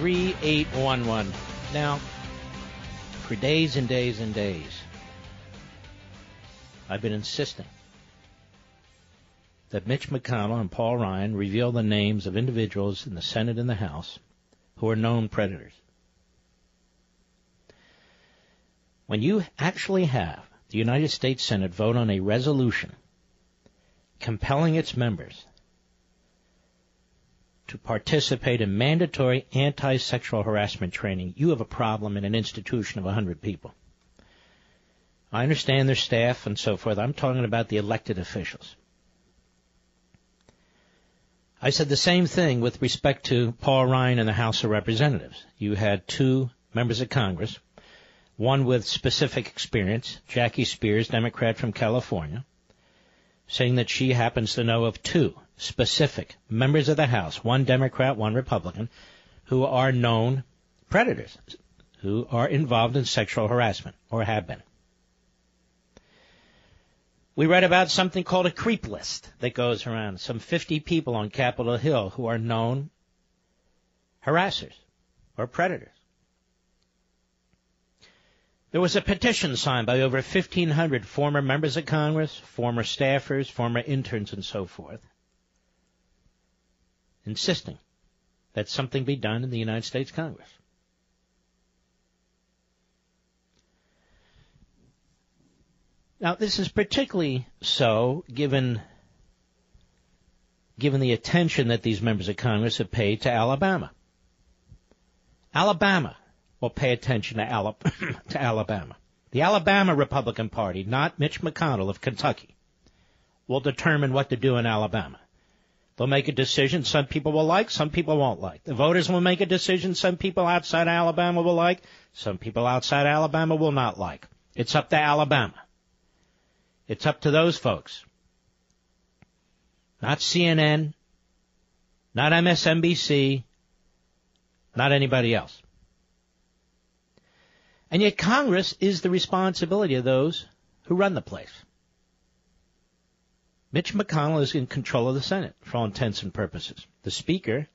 877-381-3811. Now, for days and days and days, I've been insisting that Mitch McConnell and Paul Ryan reveal the names of individuals in the Senate and the House who are known predators. When you actually have the United States Senate vote on a resolution compelling its members to participate in mandatory anti-sexual harassment training, you have a problem in an institution of 100 people. I understand their staff and so forth. I'm talking about the elected officials. I said the same thing with respect to Paul Ryan in the House of Representatives. You had two members of Congress, one with specific experience, Jackie Spears, Democrat from California, saying that she happens to know of two specific members of the House, one Democrat, one Republican, who are known predators, who are involved in sexual harassment, or have been. We read about something called a creep list that goes around. Some 50 people on Capitol Hill who are known harassers or predators. There was a petition signed by over 1,500 former members of Congress, former staffers, former interns, and so forth, insisting that something be done in the United States Congress. Now, this is particularly so given given the attention that these members of Congress have paid to Alabama. Alabama will pay attention to, Alabama. to Alabama. The Alabama Republican Party, not Mitch McConnell of Kentucky, will determine what to do in Alabama. They'll make a decision some people will like, some people won't like. The voters will make a decision some people outside Alabama will like, some people outside Alabama will not like. It's up to Alabama. It's up to those folks. Not CNN, not MSNBC, not anybody else. And yet Congress is the responsibility of those who run the place. Mitch McConnell is in control of the Senate for all intents and purposes. The Speaker,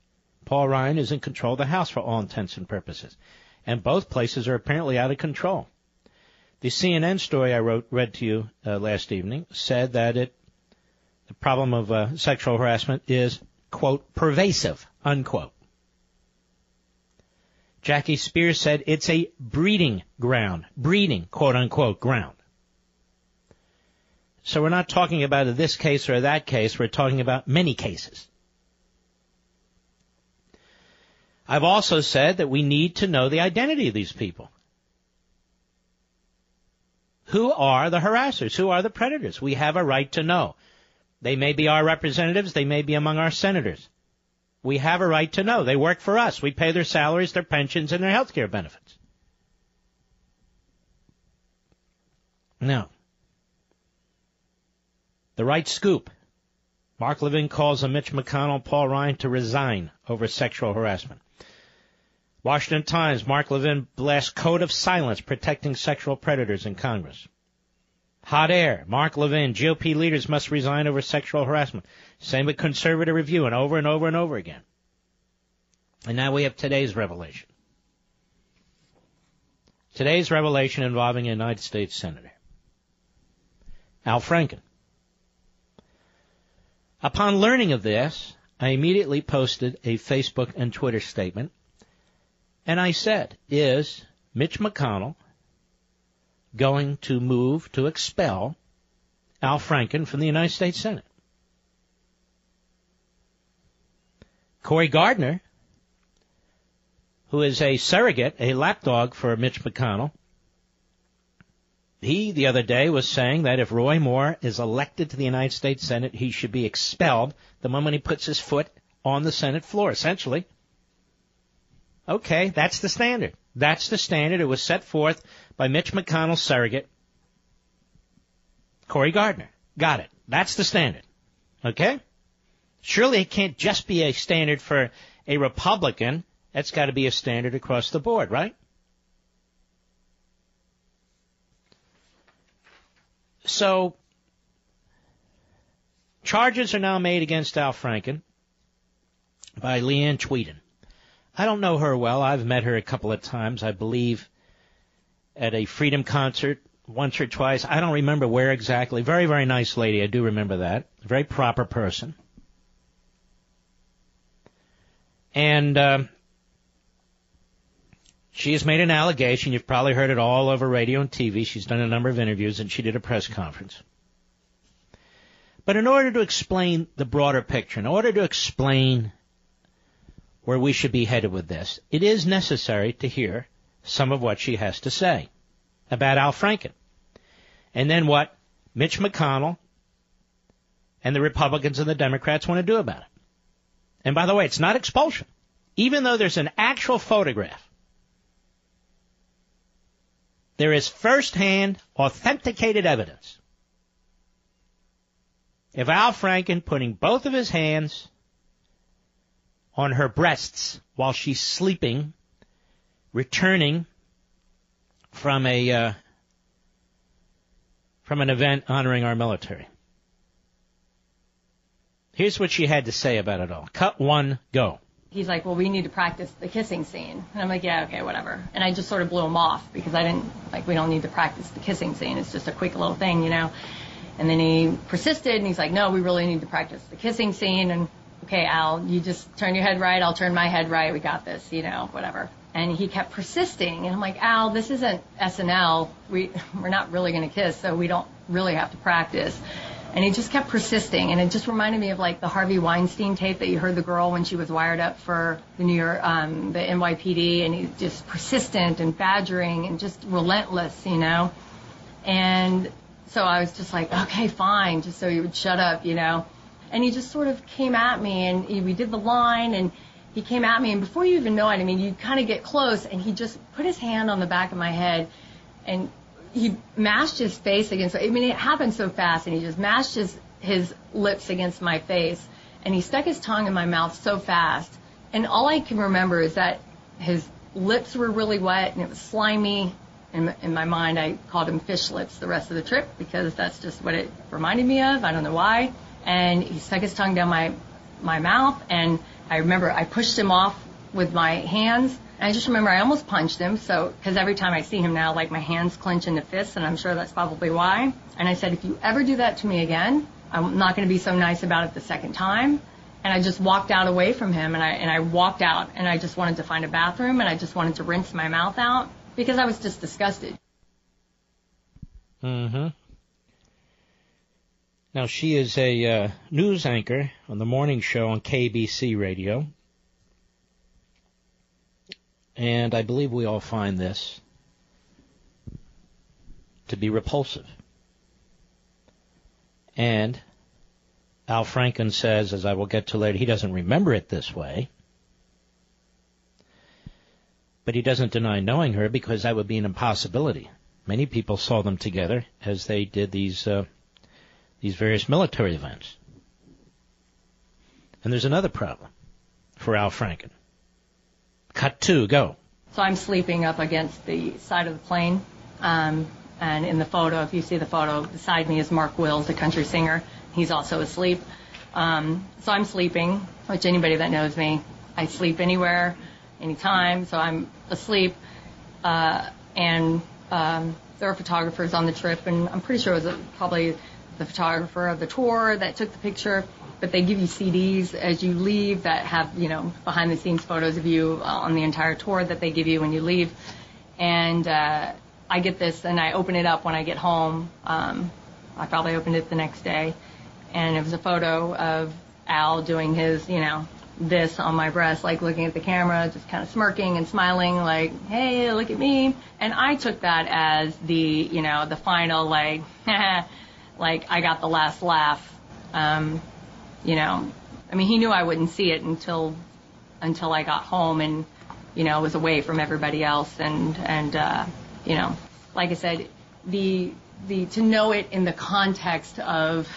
Paul Ryan, is in control of the House for all intents and purposes. And both places are apparently out of control. The CNN story I wrote, read to you uh, last evening said that it, the problem of uh, sexual harassment is, quote, pervasive, unquote. Jackie Speier said it's a breeding ground, breeding, quote unquote, ground. So we're not talking about this case or that case, we're talking about many cases. I've also said that we need to know the identity of these people. Who are the harassers? Who are the predators? We have a right to know. They may be our representatives, they may be among our senators. We have a right to know. They work for us. We pay their salaries, their pensions, and their health care benefits. Now, the right scoop. Mark Levin calls on Mitch McConnell, Paul Ryan to resign over sexual harassment. Washington Times, Mark Levin blasts code of silence protecting sexual predators in Congress. Hot air, Mark Levin, GOP leaders must resign over sexual harassment. Same with conservative review and over and over and over again. And now we have today's revelation. Today's revelation involving a United States Senator. Al Franken. Upon learning of this, I immediately posted a Facebook and Twitter statement, and I said, is Mitch McConnell going to move to expel Al Franken from the United States Senate? Cory Gardner, who is a surrogate, a lapdog for Mitch McConnell, he, the other day, was saying that if Roy Moore is elected to the United States Senate, he should be expelled the moment he puts his foot on the Senate floor, essentially. Okay, that's the standard. That's the standard. It was set forth by Mitch McConnell's surrogate, Cory Gardner. Got it. That's the standard. Okay? Surely it can't just be a standard for a Republican. That's got to be a standard across the board, right? So, charges are now made against Al Franken by Leeann Tweeden. I don't know her well. I've met her a couple of times, I believe, at a Freedom concert once or twice. I don't remember where exactly. Very, very nice lady. I do remember that. Very proper person. And uh, she has made an allegation. You've probably heard it all over radio and TV. She's done a number of interviews and she did a press conference. But in order to explain the broader picture, in order to explain where we should be headed with this, it is necessary to hear some of what she has to say about Al Franken. And then what Mitch McConnell and the Republicans and the Democrats want to do about it. And by the way, it's not expulsion. Even though there's an actual photograph, there is firsthand authenticated evidence of Al Franken putting both of his hands on her breasts while she's sleeping, returning from a uh, from an event honoring our military. Here's what she had to say about it all. Cut one, go. He's like, well, we need to practice the kissing scene. And I'm like, yeah, okay, whatever. And I just sort of blew him off because I didn't, like, we don't need to practice the kissing scene. It's just a quick little thing, you know. And then he persisted and he's like, no, we really need to practice the kissing scene. And okay, Al, you just turn your head right. I'll turn my head right. We got this, you know, whatever and he kept persisting. And I'm like, Al, this isn't SNL. We we're not really going to kiss, so we don't really have to practice. And he just kept persisting, and it just reminded me of like the Harvey Weinstein tape that you heard the girl when she was wired up for the New York, um, the NYPD, and he's just persistent and badgering and just relentless, you know. And so I was just like, okay, fine, just so he would shut up, you know. And he just sort of came at me, and he, we did the line, and he came at me, and before you even know it, I mean, you kind of get close, and he just put his hand on the back of my head, and he mashed his face against. I mean, it happened so fast, and he just mashed his his lips against my face, and he stuck his tongue in my mouth so fast. And all I can remember is that his lips were really wet, and it was slimy. And in my mind, I called him fish lips the rest of the trip because that's just what it reminded me of. I don't know why. And he stuck his tongue down my my mouth, and I remember I pushed him off with my hands. I just remember I almost punched him. So, because every time I see him now, like my hands clench into fists, and I'm sure that's probably why. And I said, if you ever do that to me again, I'm not going to be so nice about it the second time. And I just walked out away from him, and I and I walked out, and I just wanted to find a bathroom, and I just wanted to rinse my mouth out because I was just disgusted. Mm-hmm. Now, she is a uh, news anchor on the morning show on KABC Radio. And I believe we all find this to be repulsive. And Al Franken says, as I will get to later, he doesn't remember it this way. But he doesn't deny knowing her because that would be an impossibility. Many people saw them together as they did these uh, these various military events. And there's another problem for Al Franken. Cut two, go. So I'm sleeping up against the side of the plane. Um, and in the photo, if you see the photo, beside me is Mark Wills, the country singer. He's also asleep. Um, so I'm sleeping, which anybody that knows me, I sleep anywhere, anytime. So I'm asleep. Uh, and um, there are photographers on the trip, and I'm pretty sure it was probably the photographer of the tour that took the picture, but they give you CDs as you leave that have, you know, behind the scenes photos of you uh, on the entire tour that they give you when you leave. And uh, I get this and I open it up when I get home. Um, I probably opened it the next day. And it was a photo of Al doing his, you know, this on my breast, like looking at the camera, just kind of smirking and smiling, like, hey, look at me. And I took that as the, you know, the final, like, like I got the last laugh. Um, you know, I mean, he knew I wouldn't see it until until I got home, and you know, was away from everybody else. And, and, uh, you know, like I said, the, the, to know it in the context of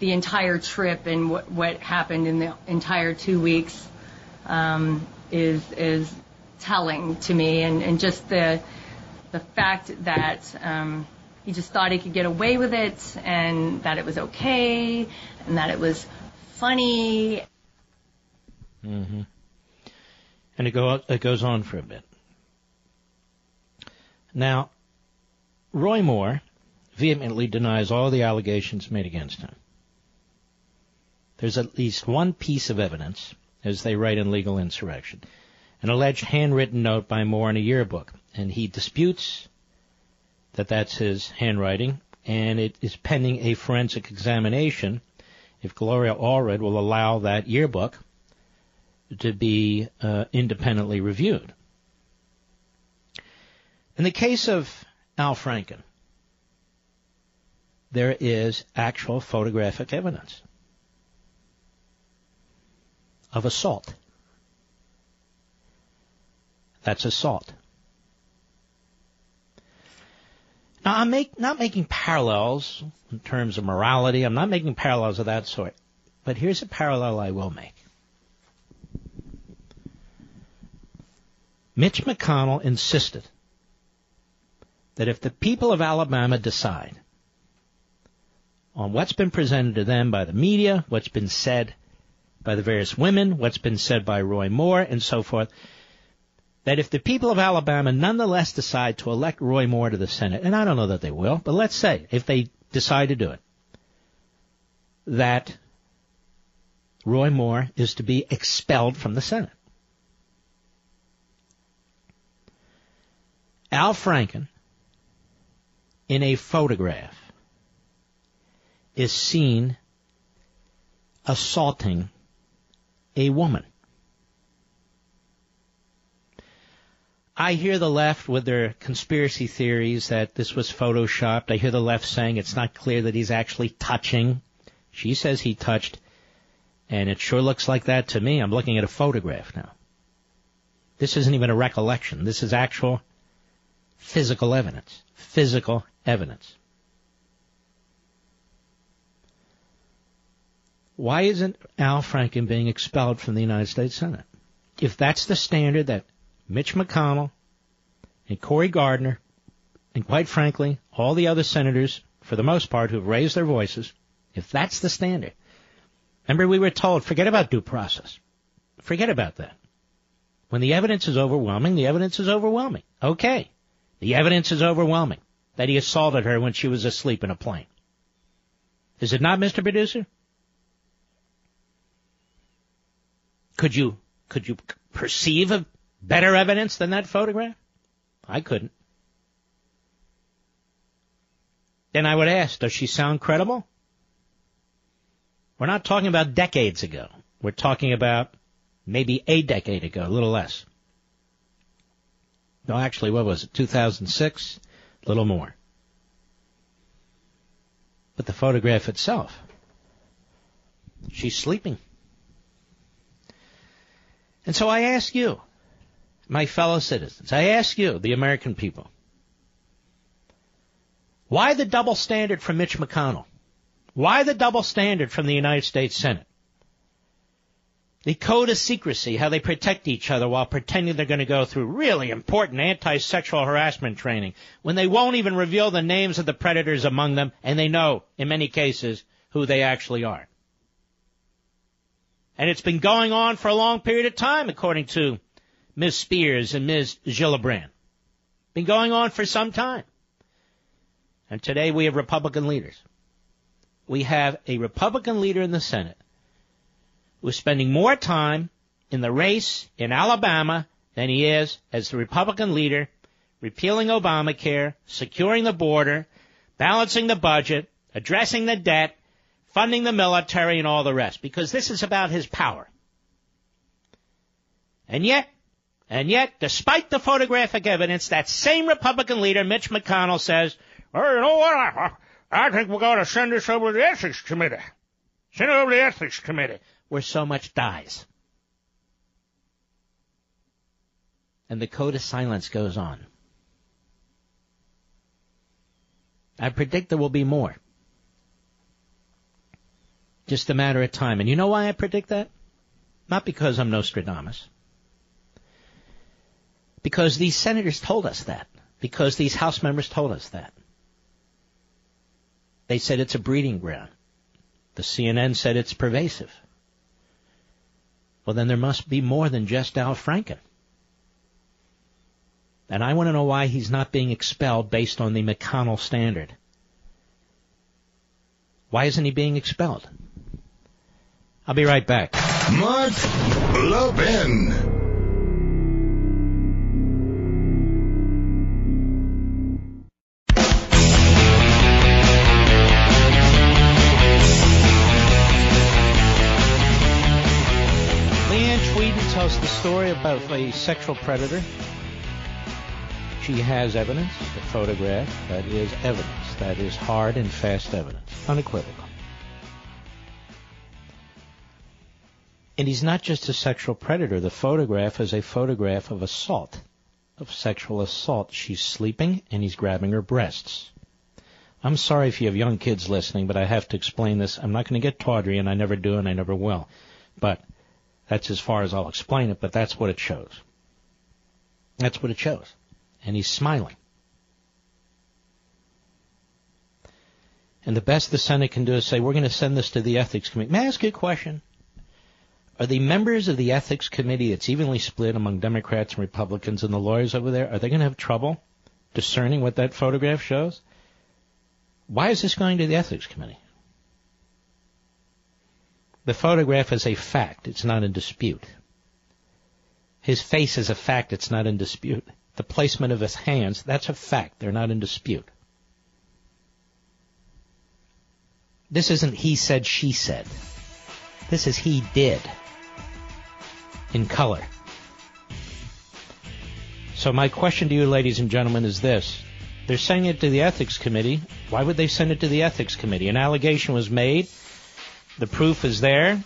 the entire trip and what, what happened in the entire two weeks, um, is, is telling to me. And, and just the, the fact that, um, he just thought he could get away with it and that it was okay and that it was funny. Mm-hmm. And it, go, it goes on for a bit. Now, Roy Moore vehemently denies all the allegations made against him. There's at least one piece of evidence, as they write in Legal Insurrection, an alleged handwritten note by Moore in a yearbook, and he disputes that that's his handwriting, and it is pending a forensic examination if Gloria Allred will allow that yearbook to be uh, independently reviewed. In the case of Al Franken, there is actual photographic evidence of assault. That's assault. Now, I'm make, not making parallels in terms of morality. I'm not making parallels of that sort. But here's a parallel I will make. Mitch McConnell insisted that if the people of Alabama decide on what's been presented to them by the media, what's been said by the various women, what's been said by Roy Moore, and so forth, that if the people of Alabama nonetheless decide to elect Roy Moore to the Senate, and I don't know that they will, but let's say if they decide to do it, that Roy Moore is to be expelled from the Senate. Al Franken, in a photograph, is seen assaulting a woman. I hear the left with their conspiracy theories that this was photoshopped. I hear the left saying it's not clear that he's actually touching. She says he touched, and it sure looks like that to me. I'm looking at a photograph now. This isn't even a recollection. This is actual physical evidence. Physical evidence. Why isn't Al Franken being expelled from the United States Senate? If that's the standard that Mitch McConnell and Cory Gardner, and quite frankly, all the other senators, for the most part, who've raised their voices, if that's the standard. Remember, we were told, forget about due process. Forget about that. When the evidence is overwhelming, the evidence is overwhelming. Okay. The evidence is overwhelming that he assaulted her when she was asleep in a plane. Is it not, Mr. Producer? Could you, could you perceive a Better evidence than that photograph? I couldn't. Then I would ask, does she sound credible? We're not talking about decades ago. We're talking about maybe a decade ago, a little less. No, actually, what was it? 2006? A little more. But the photograph itself, she's sleeping. And so I ask you, my fellow citizens, I ask you, the American people, why the double standard from Mitch McConnell? Why the double standard from the United States Senate? The code of secrecy, how they protect each other while pretending they're going to go through really important anti-sexual harassment training when they won't even reveal the names of the predators among them and they know, in many cases, who they actually are. And it's been going on for a long period of time, according to Ms. Spiers and Ms. Gillibrand. Been going on for some time. And today we have Republican leaders. We have a Republican leader in the Senate who's spending more time in the race in Alabama than he is as the Republican leader repealing Obamacare, securing the border, balancing the budget, addressing the debt, funding the military and all the rest, because this is about his power. And yet, and yet, despite the photographic evidence, that same Republican leader, Mitch McConnell, says, well, you know what? I, I think we're going to send this over to the Ethics Committee. Send it over to the Ethics Committee, where so much dies. And the code of silence goes on. I predict there will be more. Just a matter of time. And you know why I predict that? Not because I'm Nostradamus. Because these senators told us that. Because these House members told us that. They said it's a breeding ground. The CNN said it's pervasive. Well, then there must be more than just Al Franken. And I want to know why he's not being expelled based on the McConnell standard. Why isn't he being expelled? I'll be right back. Mark Levin. Story about a sexual predator. She has evidence, a photograph that is evidence, that is hard and fast evidence, unequivocal. And he's not just a sexual predator. The photograph is a photograph of assault, of sexual assault. She's sleeping and he's grabbing her breasts. I'm sorry if you have young kids listening, but I have to explain this. I'm not going to get tawdry, and I never do, and I never will. But that's as far as I'll explain it, but that's what it shows. That's what it shows. And he's smiling. And the best the Senate can do is say, we're going to send this to the Ethics Committee. May I ask you a question? Are the members of the Ethics Committee, it's evenly split among Democrats and Republicans and the lawyers over there, are they going to have trouble discerning what that photograph shows? Why is this going to the Ethics Committee? The photograph is a fact. It's not in dispute. His face is a fact. It's not in dispute. The placement of his hands, that's a fact. They're not in dispute. This isn't he said, she said. This is he did. In color. So my question to you, ladies and gentlemen, is this. They're sending it to the Ethics Committee. Why would they send it to the Ethics Committee? An allegation was made. The proof is there.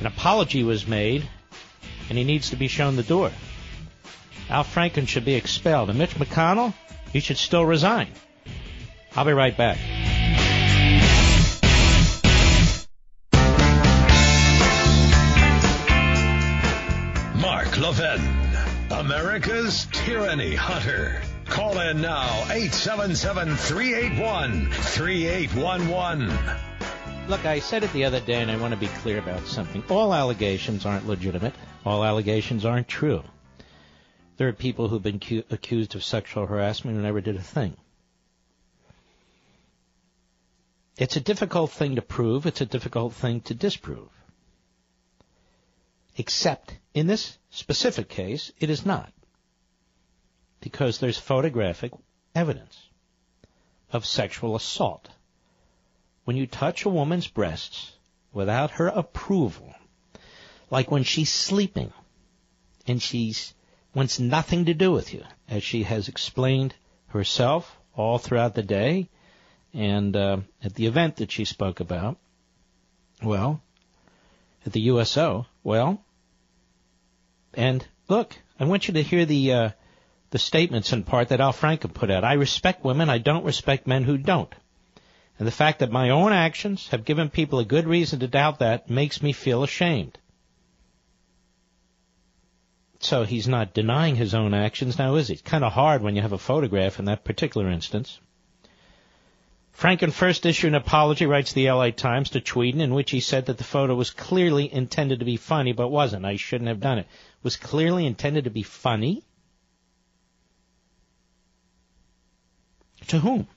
An apology was made. And he needs to be shown the door. Al Franken should be expelled. And Mitch McConnell, he should still resign. I'll be right back. Mark Levin, America's tyranny hunter. Call in now 877 381 3811. Look, I said it the other day, and I want to be clear about something. All allegations aren't legitimate. All allegations aren't true. There are people who've been cu- accused of sexual harassment who never did a thing. It's a difficult thing to prove. It's a difficult thing to disprove. Except in this specific case, it is not. Because there's photographic evidence of sexual assault. When you touch a woman's breasts without her approval, like when she's sleeping and she wants nothing to do with you, as she has explained herself all throughout the day and uh, at the event that she spoke about. Well, at the USO. Well, and look, I want you to hear the uh, the statements in part that Al Franken put out. I respect women. I don't respect men who don't. And the fact that my own actions have given people a good reason to doubt that makes me feel ashamed. So he's not denying his own actions now, is he? It's kind of hard when you have a photograph in that particular instance. Franken first issued an apology, writes the LA Times, to Tweeden, in which he said that the photo was clearly intended to be funny, but wasn't. I shouldn't have done it. Was clearly intended to be funny? To whom?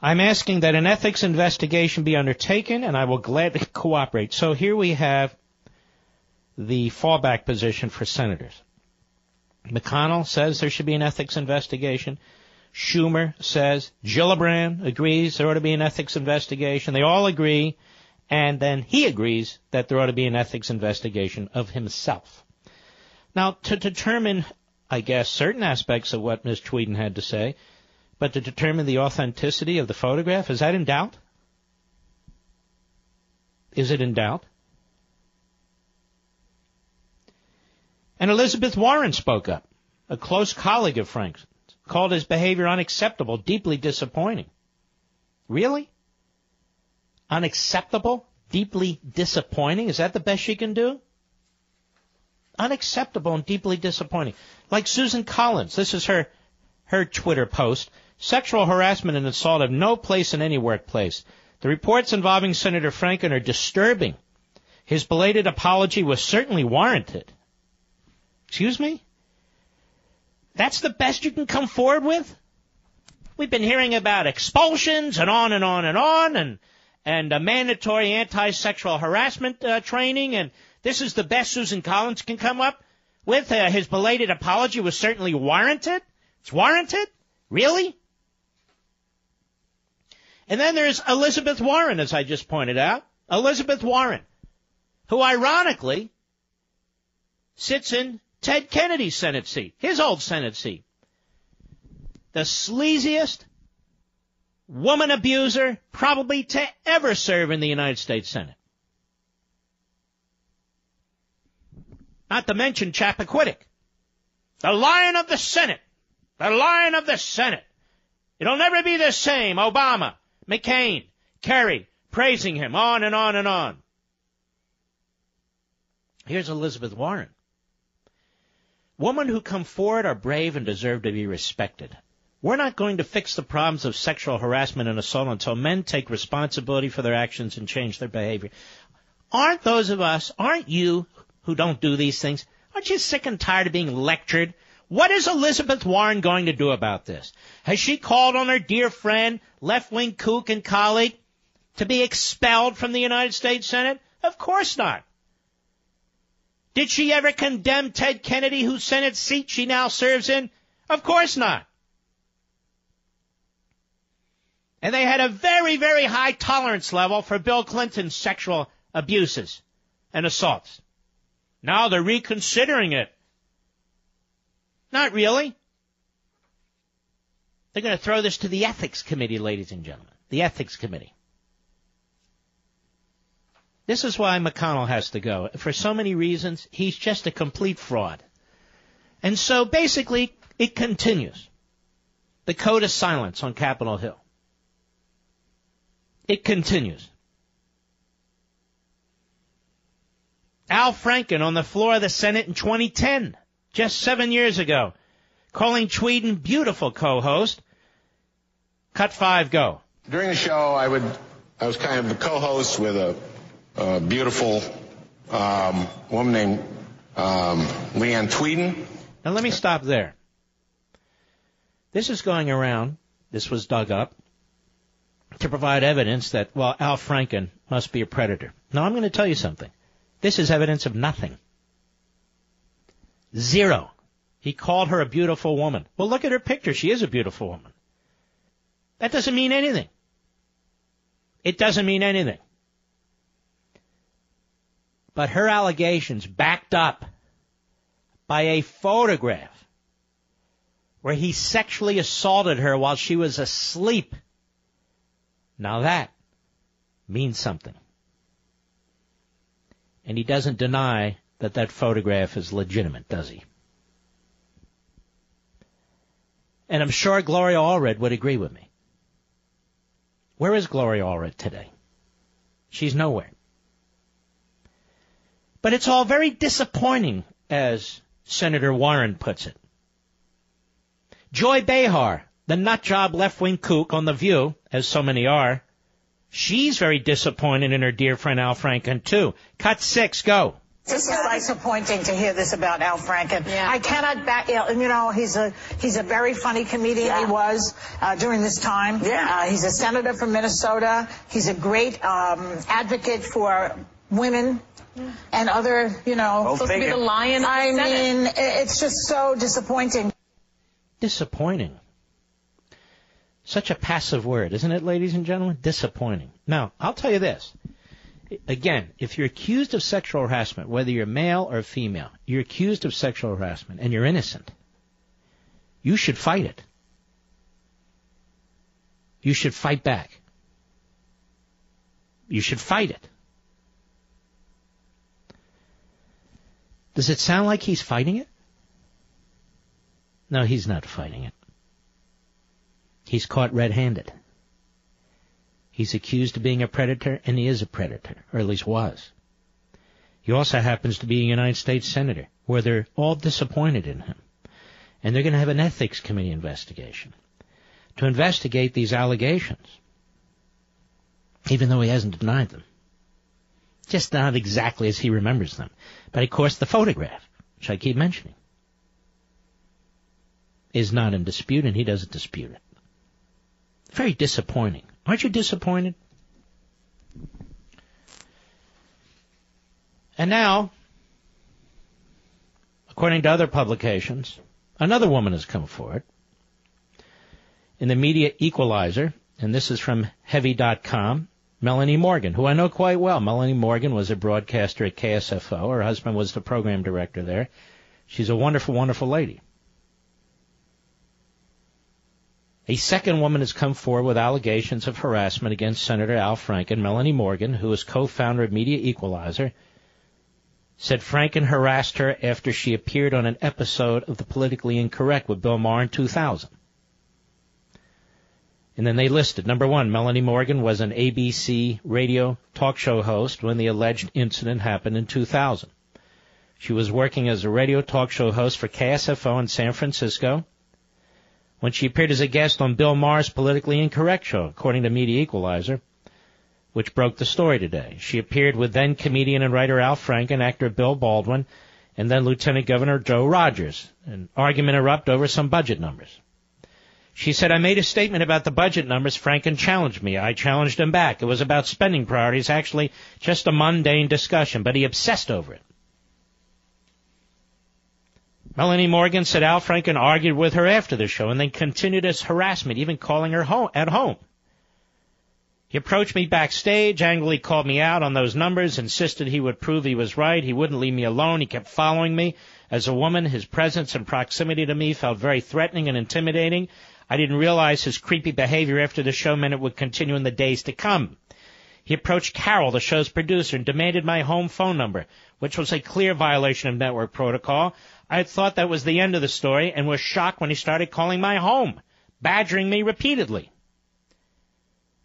I'm asking that an ethics investigation be undertaken, and I will gladly cooperate. So here we have the fallback position for senators. McConnell says there should be an ethics investigation. Schumer says, Gillibrand agrees there ought to be an ethics investigation. They all agree, and then he agrees that there ought to be an ethics investigation of himself. Now, to determine, I guess, certain aspects of what Ms. Tweeden had to say, but to determine the authenticity of the photograph, is that in doubt? Is it in doubt? And Elizabeth Warren spoke up, a close colleague of Frank's, called his behavior unacceptable, deeply disappointing. Really? Unacceptable? Deeply disappointing? Is that the best she can do? Unacceptable and deeply disappointing. Like Susan Collins, this is her, her Twitter post. Sexual harassment and assault have no place in any workplace. The reports involving Senator Franken are disturbing. His belated apology was certainly warranted. Excuse me? That's the best you can come forward with? We've been hearing about expulsions and on and on and on and and a mandatory anti-sexual harassment uh, training and this is the best Susan Collins can come up with. Uh, his belated apology was certainly warranted. It's warranted? Really? And then there's Elizabeth Warren, as I just pointed out. Elizabeth Warren, who ironically sits in Ted Kennedy's Senate seat, his old Senate seat. The sleaziest woman abuser probably to ever serve in the United States Senate. Not to mention Chappaquiddick, the lion of the Senate, the lion of the Senate. It'll never be the same. Obama, McCain, Kerry, praising him, on and on and on. Here's Elizabeth Warren. Women who come forward are brave and deserve to be respected. We're not going to fix the problems of sexual harassment and assault until men take responsibility for their actions and change their behavior. Aren't those of us, aren't you who don't do these things, aren't you sick and tired of being lectured? What is Elizabeth Warren going to do about this? Has she called on her dear friend, left-wing kook and colleague to be expelled from the United States Senate? Of course not. Did she ever condemn Ted Kennedy, whose Senate seat she now serves in? Of course not. And they had a very, very high tolerance level for Bill Clinton's sexual abuses and assaults. Now they're reconsidering it. Not really. They're going to throw this to the Ethics Committee, ladies and gentlemen. The Ethics Committee. This is why McConnell has to go. For so many reasons, he's just a complete fraud. And so basically, it continues. The code of silence on Capitol Hill. It continues. Al Franken on the floor of the Senate in 2010, just seven years ago, calling Tweeden beautiful co-host, Cut five, go. During the show, I would, I was kind of the co-host with a, a beautiful um, woman named um, Leeann Tweeden. Now let me stop there. This is going around. This was dug up to provide evidence that, well, Al Franken must be a predator. Now I'm going to tell you something. This is evidence of nothing. Zero. He called her a beautiful woman. Well, look at her picture. She is a beautiful woman. That doesn't mean anything. It doesn't mean anything. But her allegations backed up by a photograph where he sexually assaulted her while she was asleep. Now that means something. And he doesn't deny that that photograph is legitimate, does he? And I'm sure Gloria Allred would agree with me. Where is Gloria Allred today? She's nowhere. But it's all very disappointing, as Senator Warren puts it. Joy Behar, the nutjob left-wing kook on The View, as so many are, she's very disappointed in her dear friend Al Franken, too. Cut six, go. This is disappointing to hear this about Al Franken. Yeah. I cannot back. You know, he's a he's a very funny comedian. Yeah. He was uh, during this time. Yeah. Uh, he's a senator from Minnesota. He's a great um, advocate for women and other. You know, supposed to be the lion. I mean, it's just so disappointing. Disappointing. Such a passive word, isn't it, ladies and gentlemen? Disappointing. Now, I'll tell you this again, if you're accused of sexual harassment, whether you're male or female, you're accused of sexual harassment and you're innocent, you should fight it. You should fight back. You should fight it. Does it sound like he's fighting it? No, he's not fighting it. He's caught red-handed. He's accused of being a predator, and he is a predator, or at least was. He also happens to be a United States Senator, where they're all disappointed in him. And they're going to have an ethics committee investigation to investigate these allegations, even though he hasn't denied them. Just not exactly as he remembers them. But of course, the photograph, which I keep mentioning, is not in dispute, and he doesn't dispute it. Very disappointing. Aren't you disappointed? And now, according to other publications, another woman has come forward. In the media equalizer, and this is from Heavy.com, Melanie Morgan, who I know quite well. Melanie Morgan was a broadcaster at KSFO. Her husband was the program director there. She's a wonderful, wonderful lady. A second woman has come forward with allegations of harassment against Senator Al Franken. Melanie Morgan, who is co-founder of Media Equalizer, said Franken harassed her after she appeared on an episode of The Politically Incorrect with Bill Maher in 2000. And then they listed number one, Melanie Morgan was an ABC radio talk show host when the alleged incident happened in 2000. She was working as a radio talk show host for KSFO in San Francisco when she appeared as a guest on Bill Maher's Politically Incorrect show, according to Media Equalizer, which broke the story today. She appeared with then comedian and writer Al Franken, actor Bill Baldwin, and then Lieutenant Governor Joe Rogers. An argument erupted over some budget numbers. She said, I made a statement about the budget numbers. Franken challenged me. I challenged him back. It was about spending priorities, actually just a mundane discussion, but he obsessed over it. Melanie Morgan said Al Franken argued with her after the show and then continued his harassment, even calling her home, at home. He approached me backstage, angrily called me out on those numbers, insisted he would prove he was right. He wouldn't leave me alone. He kept following me. As a woman, his presence and proximity to me felt very threatening and intimidating. I didn't realize his creepy behavior after the show meant it would continue in the days to come. He approached Carol, the show's producer, and demanded my home phone number, which was a clear violation of network protocol. I had thought that was the end of the story and was shocked when he started calling my home, badgering me repeatedly.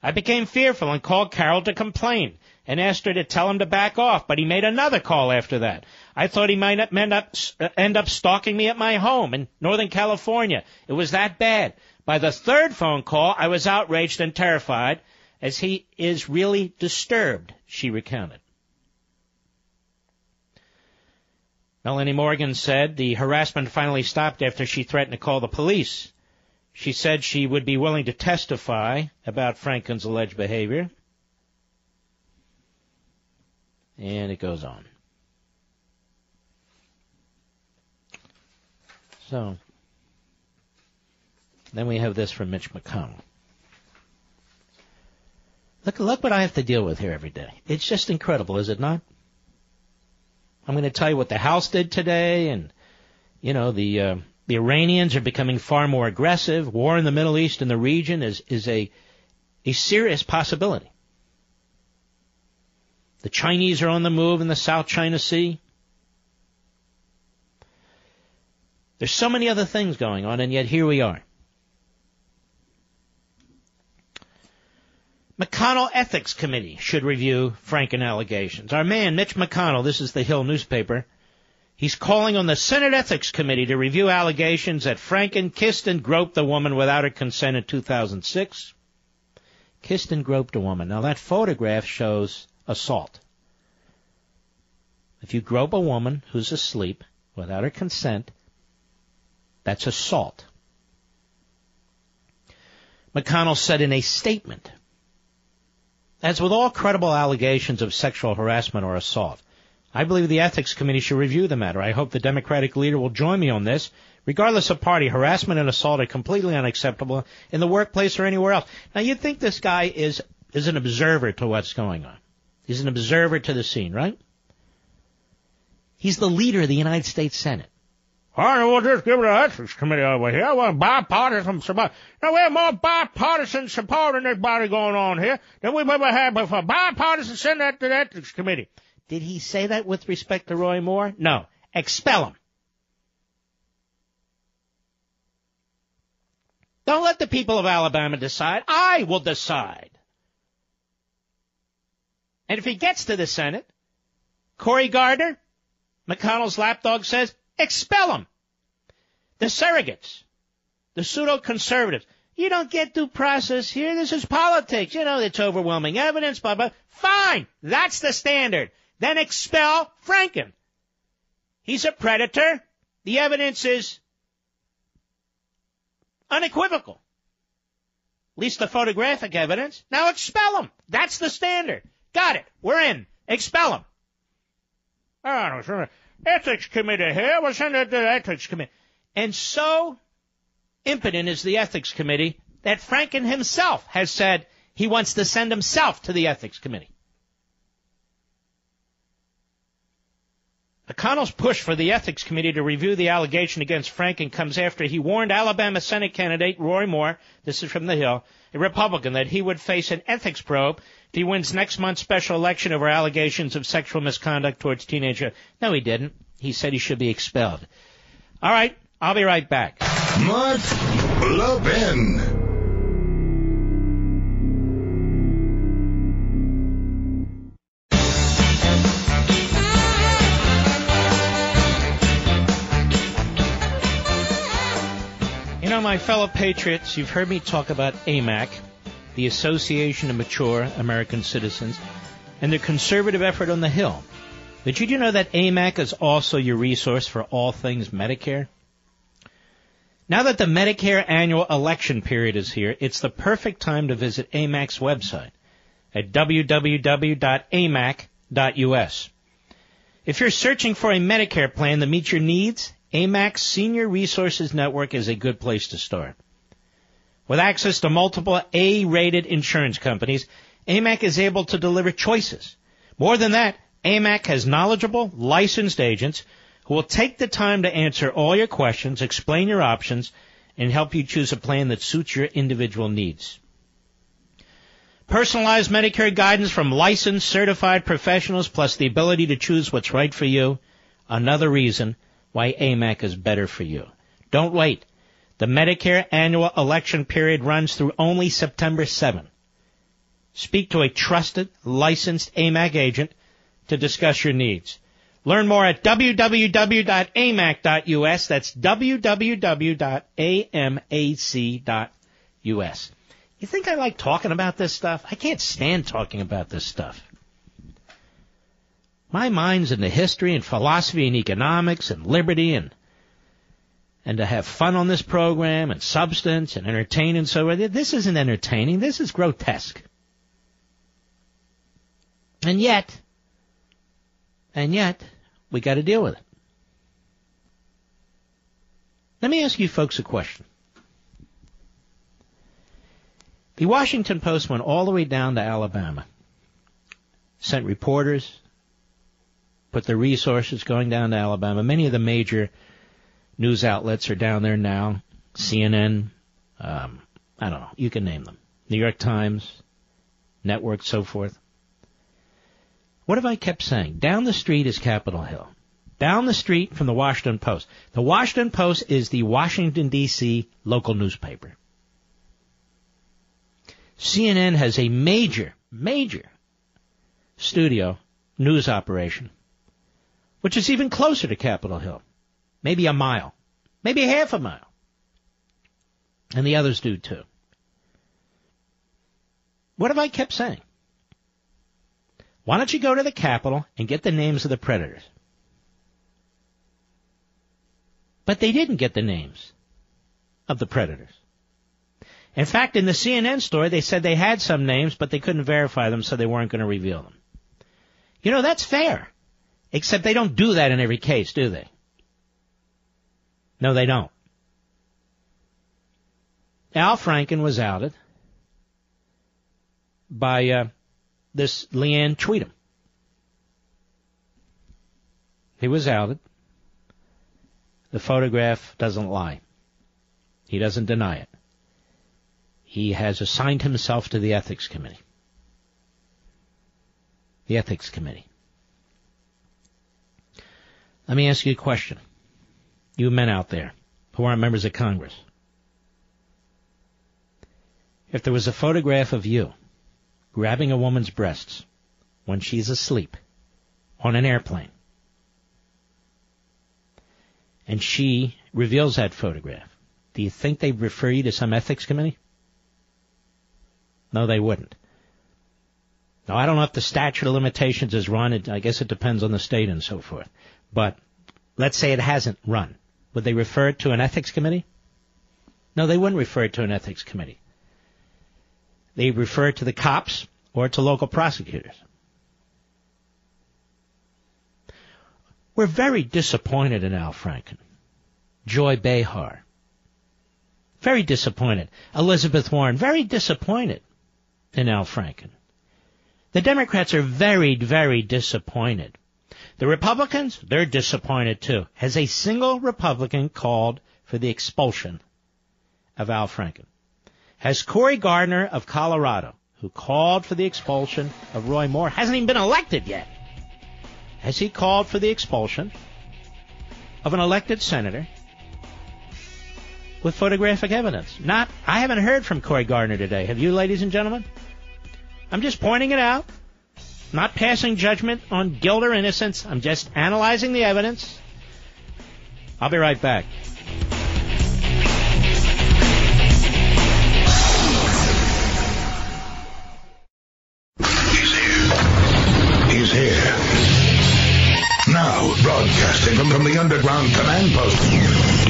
I became fearful and called Carol to complain and asked her to tell him to back off, but he made another call after that. I thought he might end up, uh, end up stalking me at my home in Northern California. It was that bad. By the third phone call, I was outraged and terrified as he is really disturbed, she recounted. Melanie Morgan said the harassment finally stopped after she threatened to call the police. She said she would be willing to testify about Franken's alleged behavior. And it goes on. So, then we have this from Mitch McConnell. Look, look what I have to deal with here every day. It's just incredible, is it not? I'm going to tell you what the House did today, and you know the uh, the Iranians are becoming far more aggressive. War in the Middle East and the region is is a a serious possibility. The Chinese are on the move in the South China Sea. There's so many other things going on, and yet here we are. McConnell Ethics Committee should review Franken allegations. Our man, Mitch McConnell, this is the Hill newspaper, he's calling on the Senate Ethics Committee to review allegations that Franken kissed and groped the woman without her consent in 2006. Kissed and groped a woman. Now that photograph shows assault. If you grope a woman who's asleep without her consent, that's assault. McConnell said in a statement as with all credible allegations of sexual harassment or assault, I believe the Ethics Committee should review the matter. I hope the Democratic leader will join me on this. Regardless of party, harassment and assault are completely unacceptable in the workplace or anywhere else. Now you'd think this guy is, is an observer to what's going on. He's an observer to the scene, right? He's the leader of the United States Senate. I want just give it an ethics committee over here. Want bipartisan support. Now we have more bipartisan support in this body going on here than we've ever had before. Bipartisan, send that to the ethics committee. Did he say that with respect to Roy Moore? No. expel him. Don't let the people of Alabama decide. I will decide. And if he gets to the Senate, Cory Gardner, McConnell's lapdog says, expel them. The surrogates, the pseudo conservatives, you don't get due process here. This is politics. You know, it's overwhelming evidence, blah, blah. Fine. That's the standard. Then expel Franken. He's a predator. The evidence is unequivocal. At least the photographic evidence. Now expel him. That's the standard. Got it. We're in. Expel him. Oh, ethics committee here. We'll send it to the ethics committee. And so impotent is the ethics committee that Franken himself has said he wants to send himself to the ethics committee. McConnell's push for the ethics committee to review the allegation against Franken comes after he warned Alabama Senate candidate Roy Moore, this is from the Hill, a Republican, that he would face an ethics probe if he wins next month's special election over allegations of sexual misconduct towards teenager, No, he didn't. He said he should be expelled. All right, I'll be right back. Mark Levin. You know, my fellow patriots, you've heard me talk about AMAC, the Association of Mature American Citizens, and their conservative effort on the Hill. But did you know that AMAC is also your resource for all things Medicare? Now that the Medicare annual election period is here, it's the perfect time to visit AMAC's website at www.amac.us. If you're searching for a Medicare plan that meets your needs, AMAC's Senior Resources Network is a good place to start. With access to multiple A-rated insurance companies, AMAC is able to deliver choices. More than that, AMAC has knowledgeable, licensed agents who will take the time to answer all your questions, explain your options, and help you choose a plan that suits your individual needs. Personalized Medicare guidance from licensed, certified professionals plus the ability to choose what's right for you. Another reason why AMAC is better for you. Don't wait. The Medicare annual election period runs through only September 7. Speak to a trusted, licensed AMAC agent to discuss your needs. Learn more at www.amac.us. That's www.amac.us. You think I like talking about this stuff? I can't stand talking about this stuff. My mind's into history and philosophy and economics and liberty and and to have fun on this program and substance and entertain and so on. This isn't entertaining. This is grotesque. And yet, and yet, we got to deal with it. Let me ask you folks a question. The Washington Post went all the way down to Alabama, sent reporters, put their resources going down to Alabama. Many of the major news outlets are down there now. CNN, um, I don't know, you can name them. New York Times, network, so forth. What have I kept saying? Down the street is Capitol Hill. Down the street from the Washington Post. The Washington Post is the Washington D.C. local newspaper. CNN has a major, major studio news operation, which is even closer to Capitol Hill. Maybe a mile. Maybe half a mile. And the others do too. What have I kept saying? Why don't you go to the Capitol and get the names of the predators? But they didn't get the names of the predators. In fact, in the CNN story, they said they had some names, but they couldn't verify them, so they weren't going to reveal them. You know, that's fair. Except they don't do that in every case, do they? No, they don't. Al Franken was outed by uh, this Leeann Tweeden. He was outed. The photograph doesn't lie. He doesn't deny it. He has assigned himself to the ethics committee. The ethics committee. Let me ask you a question. You men out there who aren't members of Congress. If there was a photograph of you grabbing a woman's breasts when she's asleep on an airplane, and she reveals that photograph, do you think they'd refer you to some ethics committee? No, they wouldn't. Now, I don't know if the statute of limitations is run. I guess it depends on the state and so forth. But let's say it hasn't run. Would they refer it to an ethics committee? No, they wouldn't refer it to an ethics committee. They refer it to the cops or to local prosecutors. We're very disappointed in Al Franken. Joy Behar. Very disappointed. Elizabeth Warren. Very disappointed in Al Franken. The Democrats are very, very disappointed. The Republicans, they're disappointed too. Has a single Republican called for the expulsion of Al Franken? Has Cory Gardner of Colorado, who called for the expulsion of Roy Moore, hasn't even been elected yet, has he called for the expulsion of an elected senator with photographic evidence? Not, I haven't heard from Cory Gardner today. Have you, ladies and gentlemen? I'm just pointing it out. Not passing judgment on guilt or innocence. I'm just analyzing the evidence. I'll be right back. He's here. He's here. Now, broadcasting from, from the underground command post,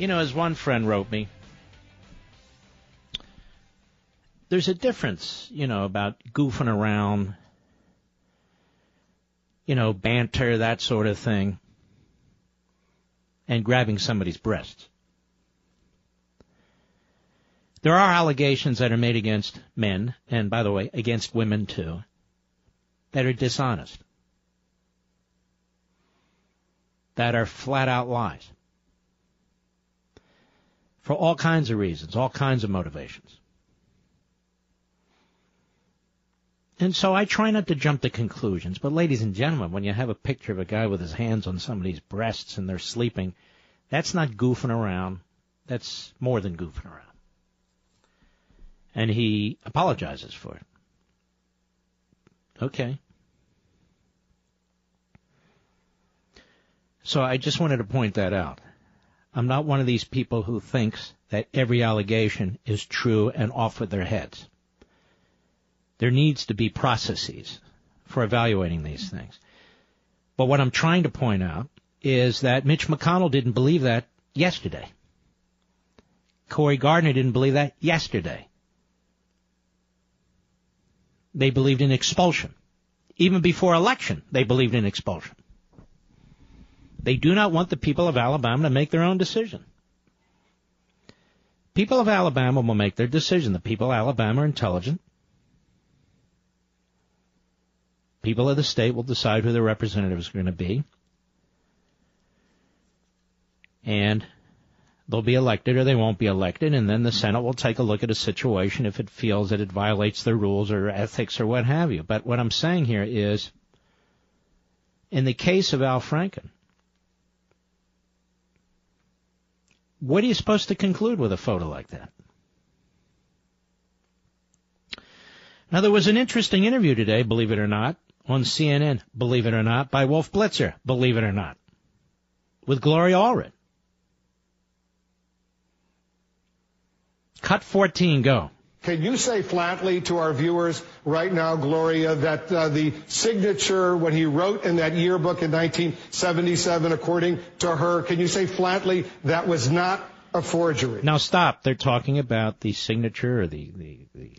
You know, as one friend wrote me, there's a difference, you know, about goofing around, you know, banter, that sort of thing, and grabbing somebody's breasts. There are allegations that are made against men, and by the way, against women too, that are dishonest, that are flat out lies, for all kinds of reasons, all kinds of motivations. And so I try not to jump to conclusions, but ladies and gentlemen, when you have a picture of a guy with his hands on somebody's breasts and they're sleeping, that's not goofing around. That's more than goofing around and he apologizes for it. Okay. So I just wanted to point that out. I'm not one of these people who thinks that every allegation is true and off with their heads. There needs to be processes for evaluating these things. But what I'm trying to point out is that Mitch McConnell didn't believe that yesterday. Cory Gardner didn't believe that yesterday. They believed in expulsion. Even before election, they believed in expulsion. They do not want the people of Alabama to make their own decision. People of Alabama will make their decision. The people of Alabama are intelligent. People of the state will decide who their representatives are going to be. And they'll be elected or they won't be elected, and then the Senate will take a look at a situation if it feels that it violates the rules or ethics or what have you. But what I'm saying here is, in the case of Al Franken, what are you supposed to conclude with a photo like that? Now, there was an interesting interview today, believe it or not, on CNN, believe it or not, by Wolf Blitzer, believe it or not, with Gloria Allred. Cut 14, go. Can you say flatly to our viewers right now, Gloria, that uh, the signature, what he wrote in that yearbook in 1977, according to her, can you say flatly that was not a forgery? Now stop. They're talking about the signature or the, the, the,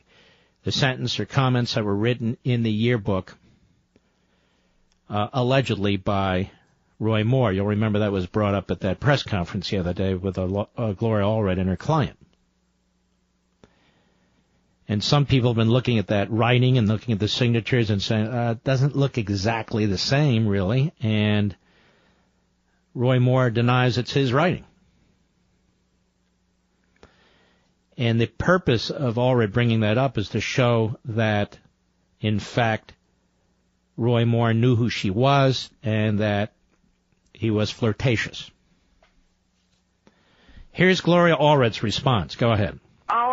the sentence or comments that were written in the yearbook, uh, allegedly by Roy Moore. You'll remember that was brought up at that press conference the other day with uh, Gloria Allred and her client. And some people have been looking at that writing and looking at the signatures and saying, uh, it doesn't look exactly the same, really. And Roy Moore denies it's his writing. And the purpose of Allred bringing that up is to show that, in fact, Roy Moore knew who she was and that he was flirtatious. Here's Gloria Allred's response. Go ahead.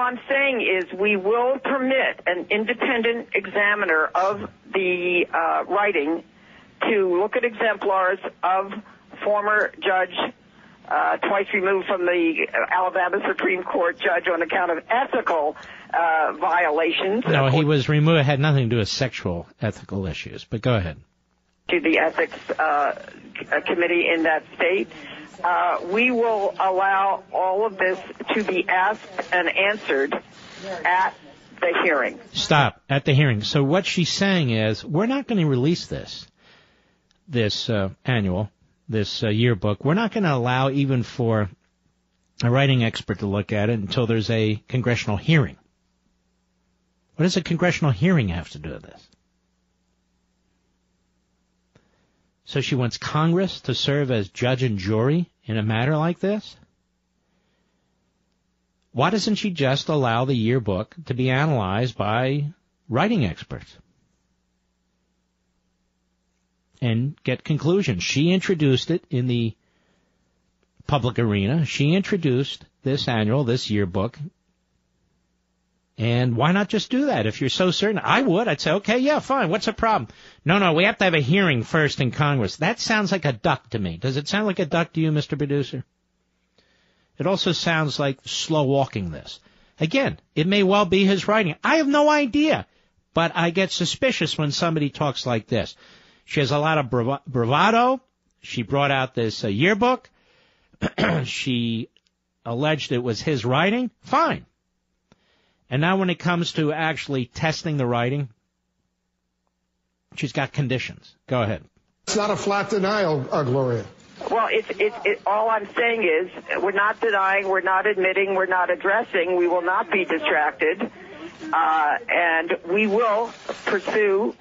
I'm saying is we will permit an independent examiner of the uh, writing to look at exemplars of former Judge uh, twice removed from the Alabama Supreme Court judge on account of ethical uh, violations. No, he was removed. It had nothing to do with sexual ethical issues. But go ahead. To the ethics uh, committee in that state. Uh, we will allow all of this to be asked and answered at the hearing. Stop at the hearing. So what she's saying is, we're not going to release this, this uh, annual this uh, yearbook. We're not going to allow even for a writing expert to look at it until there's a congressional hearing. What does a congressional hearing have to do with this? So she wants Congress to serve as judge and jury in a matter like this? Why doesn't she just allow the yearbook to be analyzed by writing experts? and get conclusions. She introduced it in the public arena. She introduced this annual, this yearbook. And why not just do that? If you're so certain, I would. I'd say, okay, yeah, fine. What's the problem? No, no, we have to have a hearing first in Congress. That sounds like a duck to me. Does it sound like a duck to you, Mr. Producer? It also sounds like slow walking this. Again, it may well be his writing. I have no idea. But I get suspicious when somebody talks like this. She has a lot of bravado. She brought out this uh, yearbook. she alleged it was his writing. Fine. And now when it comes to actually testing the writing, she's got conditions. Go ahead. It's not a flat denial, uh, Gloria. Well, it's, it's, it, all I'm saying is we're not denying, we're not admitting, we're not addressing. We will not be distracted. Uh, and we will pursue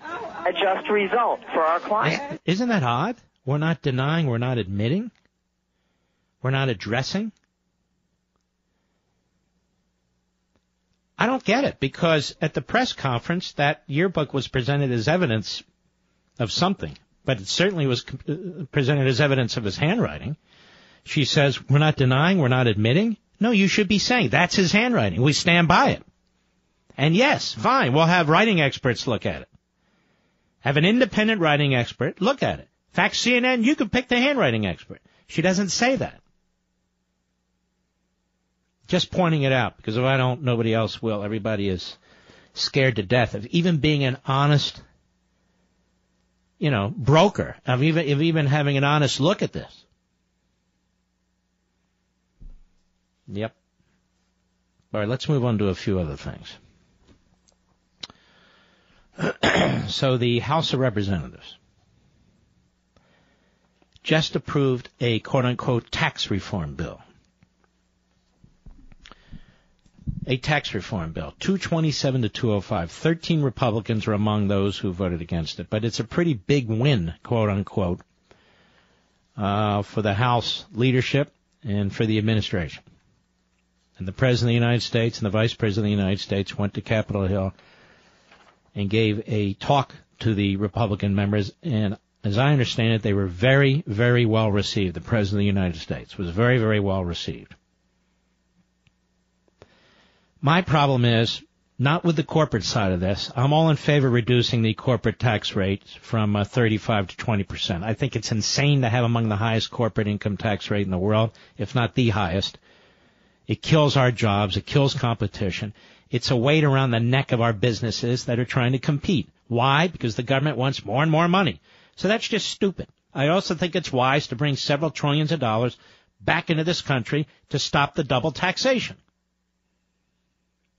a just result for our client. Isn't that odd? We're not denying, we're not admitting, we're not addressing. I don't get it because at the press conference, that yearbook was presented as evidence of something, but it certainly was uh, presented as evidence of his handwriting. She says, we're not denying, we're not admitting. No, you should be saying that's his handwriting. We stand by it. And yes, fine, we'll have writing experts look at it. Have an independent writing expert look at it. Fact, CNN, you could pick the handwriting expert. She doesn't say that. Just pointing it out, because if I don't, nobody else will. Everybody is scared to death of even being an honest, you know, broker, of even, of even having an honest look at this. Yep. All right, let's move on to a few other things. so the House of Representatives just approved a quote unquote tax reform bill. A tax reform bill, 227 to 205. 13 Republicans are among those who voted against it, but it's a pretty big win, quote unquote, uh, for the House leadership and for the administration. And the President of the United States and the Vice President of the United States went to Capitol Hill and gave a talk to the Republican members, and as I understand it, they were very, very well received. The President of the United States was very, very well received. My problem is not with the corporate side of this. I'm all in favor of reducing the corporate tax rate from uh, 35 to 20 percent. I think it's insane to have among the highest corporate income tax rate in the world, if not the highest. It kills our jobs. It kills competition. It's a weight around the neck of our businesses that are trying to compete. Why? Because the government wants more and more money. So that's just stupid. I also think it's wise to bring several trillions of dollars back into this country to stop the double taxation.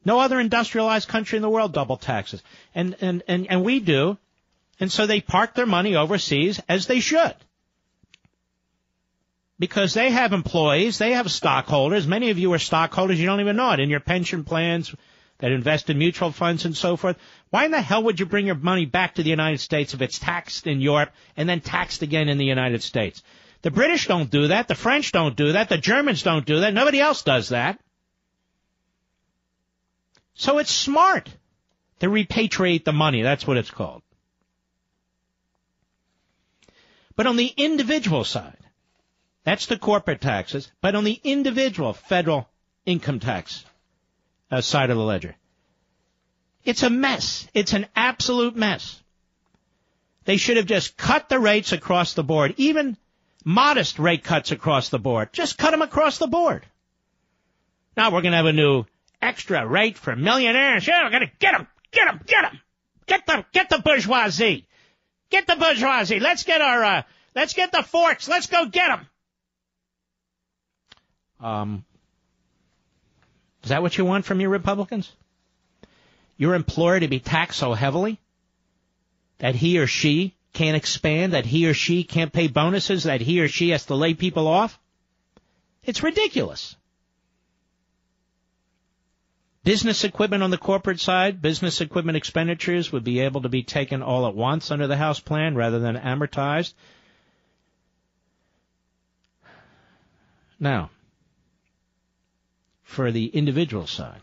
No other industrialized country in the world double taxes. And, and, and, and we do. And so they park their money overseas as they should. because they have employees, they have stockholders. Many of you are stockholders, you don't even know it in your pension plans that invest in mutual funds and so forth. Why in the hell would you bring your money back to the United States if it's taxed in Europe and then taxed again in the United States? The British don't do that. The French don't do that. The Germans don't do that. Nobody else does that. So it's smart to repatriate the money. That's what it's called. But on the individual side, that's the corporate taxes, but on the individual federal income tax uh, side of the ledger, it's a mess. It's an absolute mess. They should have just cut the rates across the board, even modest rate cuts across the board. Just cut them across the board. Now we're going to have a new extra rate for millionaires. Yeah, we're to get them, get them, get them. Get the, get the bourgeoisie. Get the bourgeoisie. Let's get our, uh, let's get the forks. Let's go get them. Um, is that what you want from your Republicans? Your employer to be taxed so heavily that he or she can't expand, that he or she can't pay bonuses, that he or she has to lay people off? It's ridiculous. Business equipment on the corporate side, business equipment expenditures would be able to be taken all at once under the House plan rather than amortized. Now, for the individual side,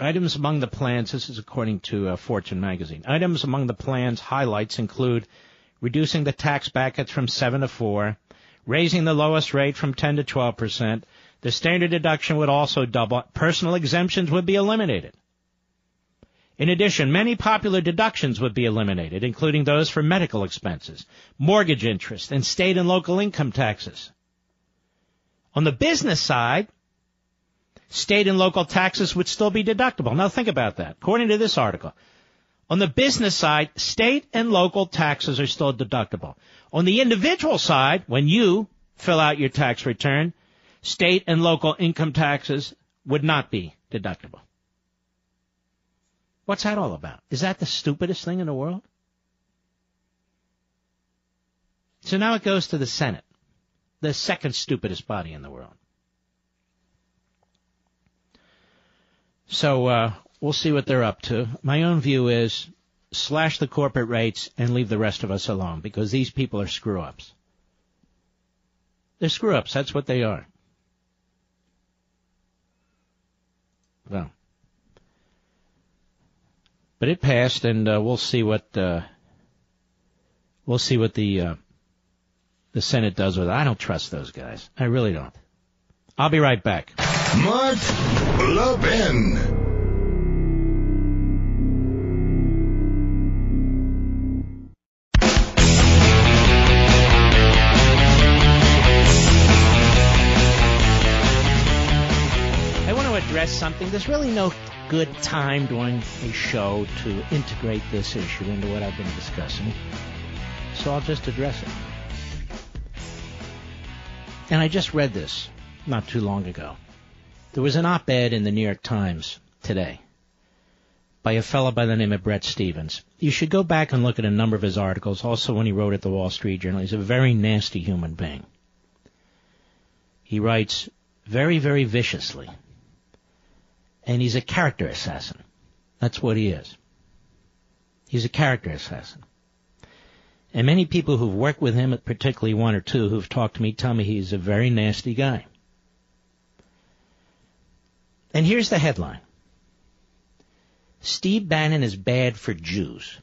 items among the plans, this is according to uh, Fortune magazine, items among the plan's highlights include reducing the tax brackets from 7 to 4, raising the lowest rate from 10 to 12 percent, the standard deduction would also double. Personal exemptions would be eliminated. In addition, many popular deductions would be eliminated, including those for medical expenses, mortgage interest, and state and local income taxes. On the business side, state and local taxes would still be deductible. Now think about that. According to this article, on the business side, state and local taxes are still deductible. On the individual side, when you fill out your tax return, state and local income taxes would not be deductible. What's that all about? Is that the stupidest thing in the world? So now it goes to the Senate, the second stupidest body in the world. So uh, we'll see what they're up to. My own view is slash the corporate rates and leave the rest of us alone because these people are screw ups. They're screw ups. That's what they are. Well, but it passed, and uh, we'll see what uh, we'll see what the uh, the Senate does with it. I don't trust those guys. I really don't. I'll be right back. Mark Levin. There's really no good time during a show to integrate this issue into what I've been discussing. So I'll just address it. And I just read this not too long ago. There was an op-ed in the New York Times today by a fellow by the name of Bret Stephens. You should go back and look at a number of his articles, also when he wrote at the Wall Street Journal. He's a very nasty human being. He writes very, very viciously. And he's a character assassin. That's what he is. He's a character assassin. And many people who've worked with him, particularly one or two who've talked to me, tell me he's a very nasty guy. And here's the headline. Steve Bannon is bad for Jews.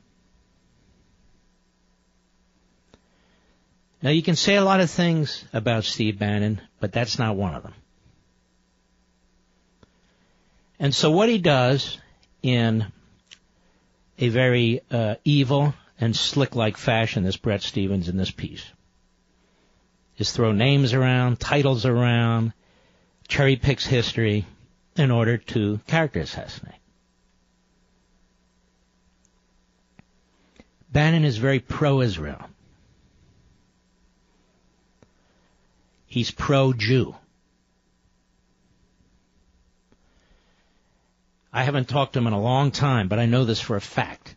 Now you can say a lot of things about Steve Bannon, but that's not one of them. And so what he does in a very uh, evil and slick-like fashion, this Bret Stephens in this piece, is throw names around, titles around, cherry picks history in order to character assassinate. Bannon is very pro-Israel. He's pro-Jew. I haven't talked to him in a long time, but I know this for a fact.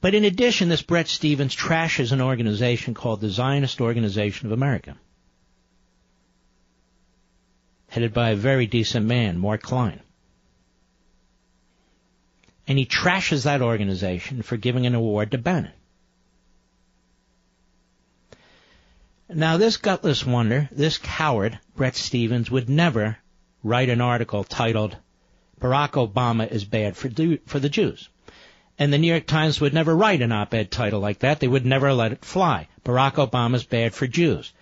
But in addition, this Bret Stephens trashes an organization called the Zionist Organization of America, headed by a very decent man, Mark Klein. And he trashes that organization for giving an award to Bannon. Now, this gutless wonder, this coward, Bret Stephens, would never write an article titled, Barack Obama is bad for, for the Jews. And the New York Times would never write an op-ed title like that. They would never let it fly. Barack Obama is bad for Jews.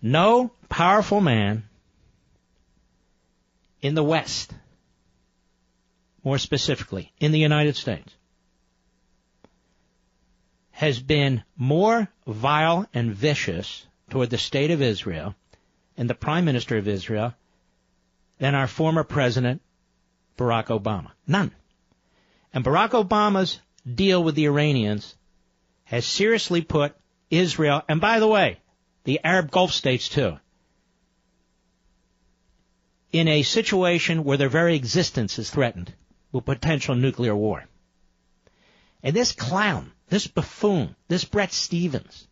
No powerful man in the West, more specifically in the United States, has been more vile and vicious toward the state of Israel and the Prime Minister of Israel than our former President, Barack Obama. None. And Barack Obama's deal with the Iranians has seriously put Israel, and by the way, the Arab Gulf states too, in a situation where their very existence is threatened with potential nuclear war. And this clown, this buffoon, this Bret Stephens,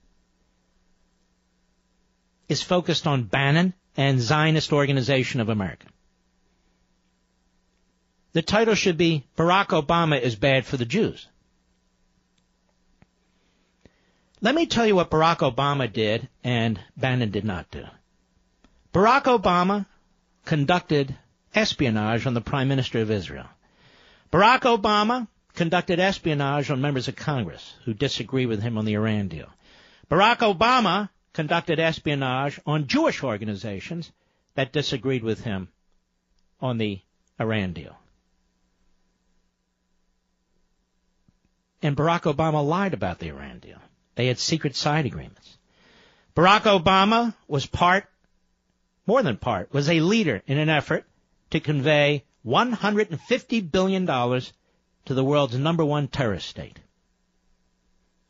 is focused on Bannon and Zionist Organization of America. The title should be Barack Obama is bad for the Jews. Let me tell you what Barack Obama did and Bannon did not do. Barack Obama conducted espionage on the Prime Minister of Israel. Barack Obama conducted espionage on members of Congress who disagree with him on the Iran deal. Barack Obama conducted espionage on Jewish organizations that disagreed with him on the Iran deal. And Barack Obama lied about the Iran deal. They had secret side agreements. Barack Obama was part, more than part, was a leader in an effort to convey $150 billion to the world's number one terrorist state,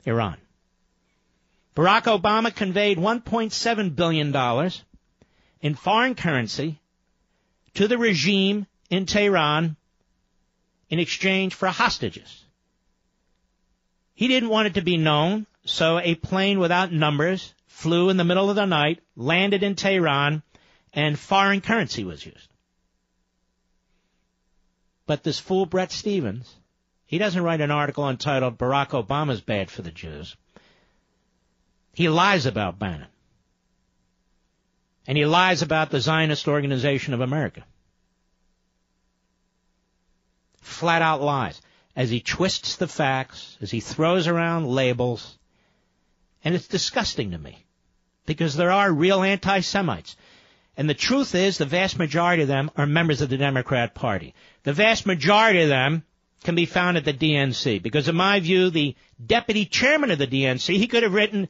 Iran. Barack Obama conveyed $1.7 billion in foreign currency to the regime in Tehran in exchange for hostages. He didn't want it to be known, so a plane without numbers flew in the middle of the night, landed in Tehran, and foreign currency was used. But this fool Bret Stephens, he doesn't write an article entitled Barack Obama's bad for the Jews. He lies about Bannon. And he lies about the Zionist Organization of America. Flat out lies as he twists the facts, as he throws around labels, and it's disgusting to me because there are real anti-Semites. And the truth is the vast majority of them are members of the Democrat Party. The vast majority of them can be found at the DNC because in my view, the deputy chairman of the DNC, he could have written,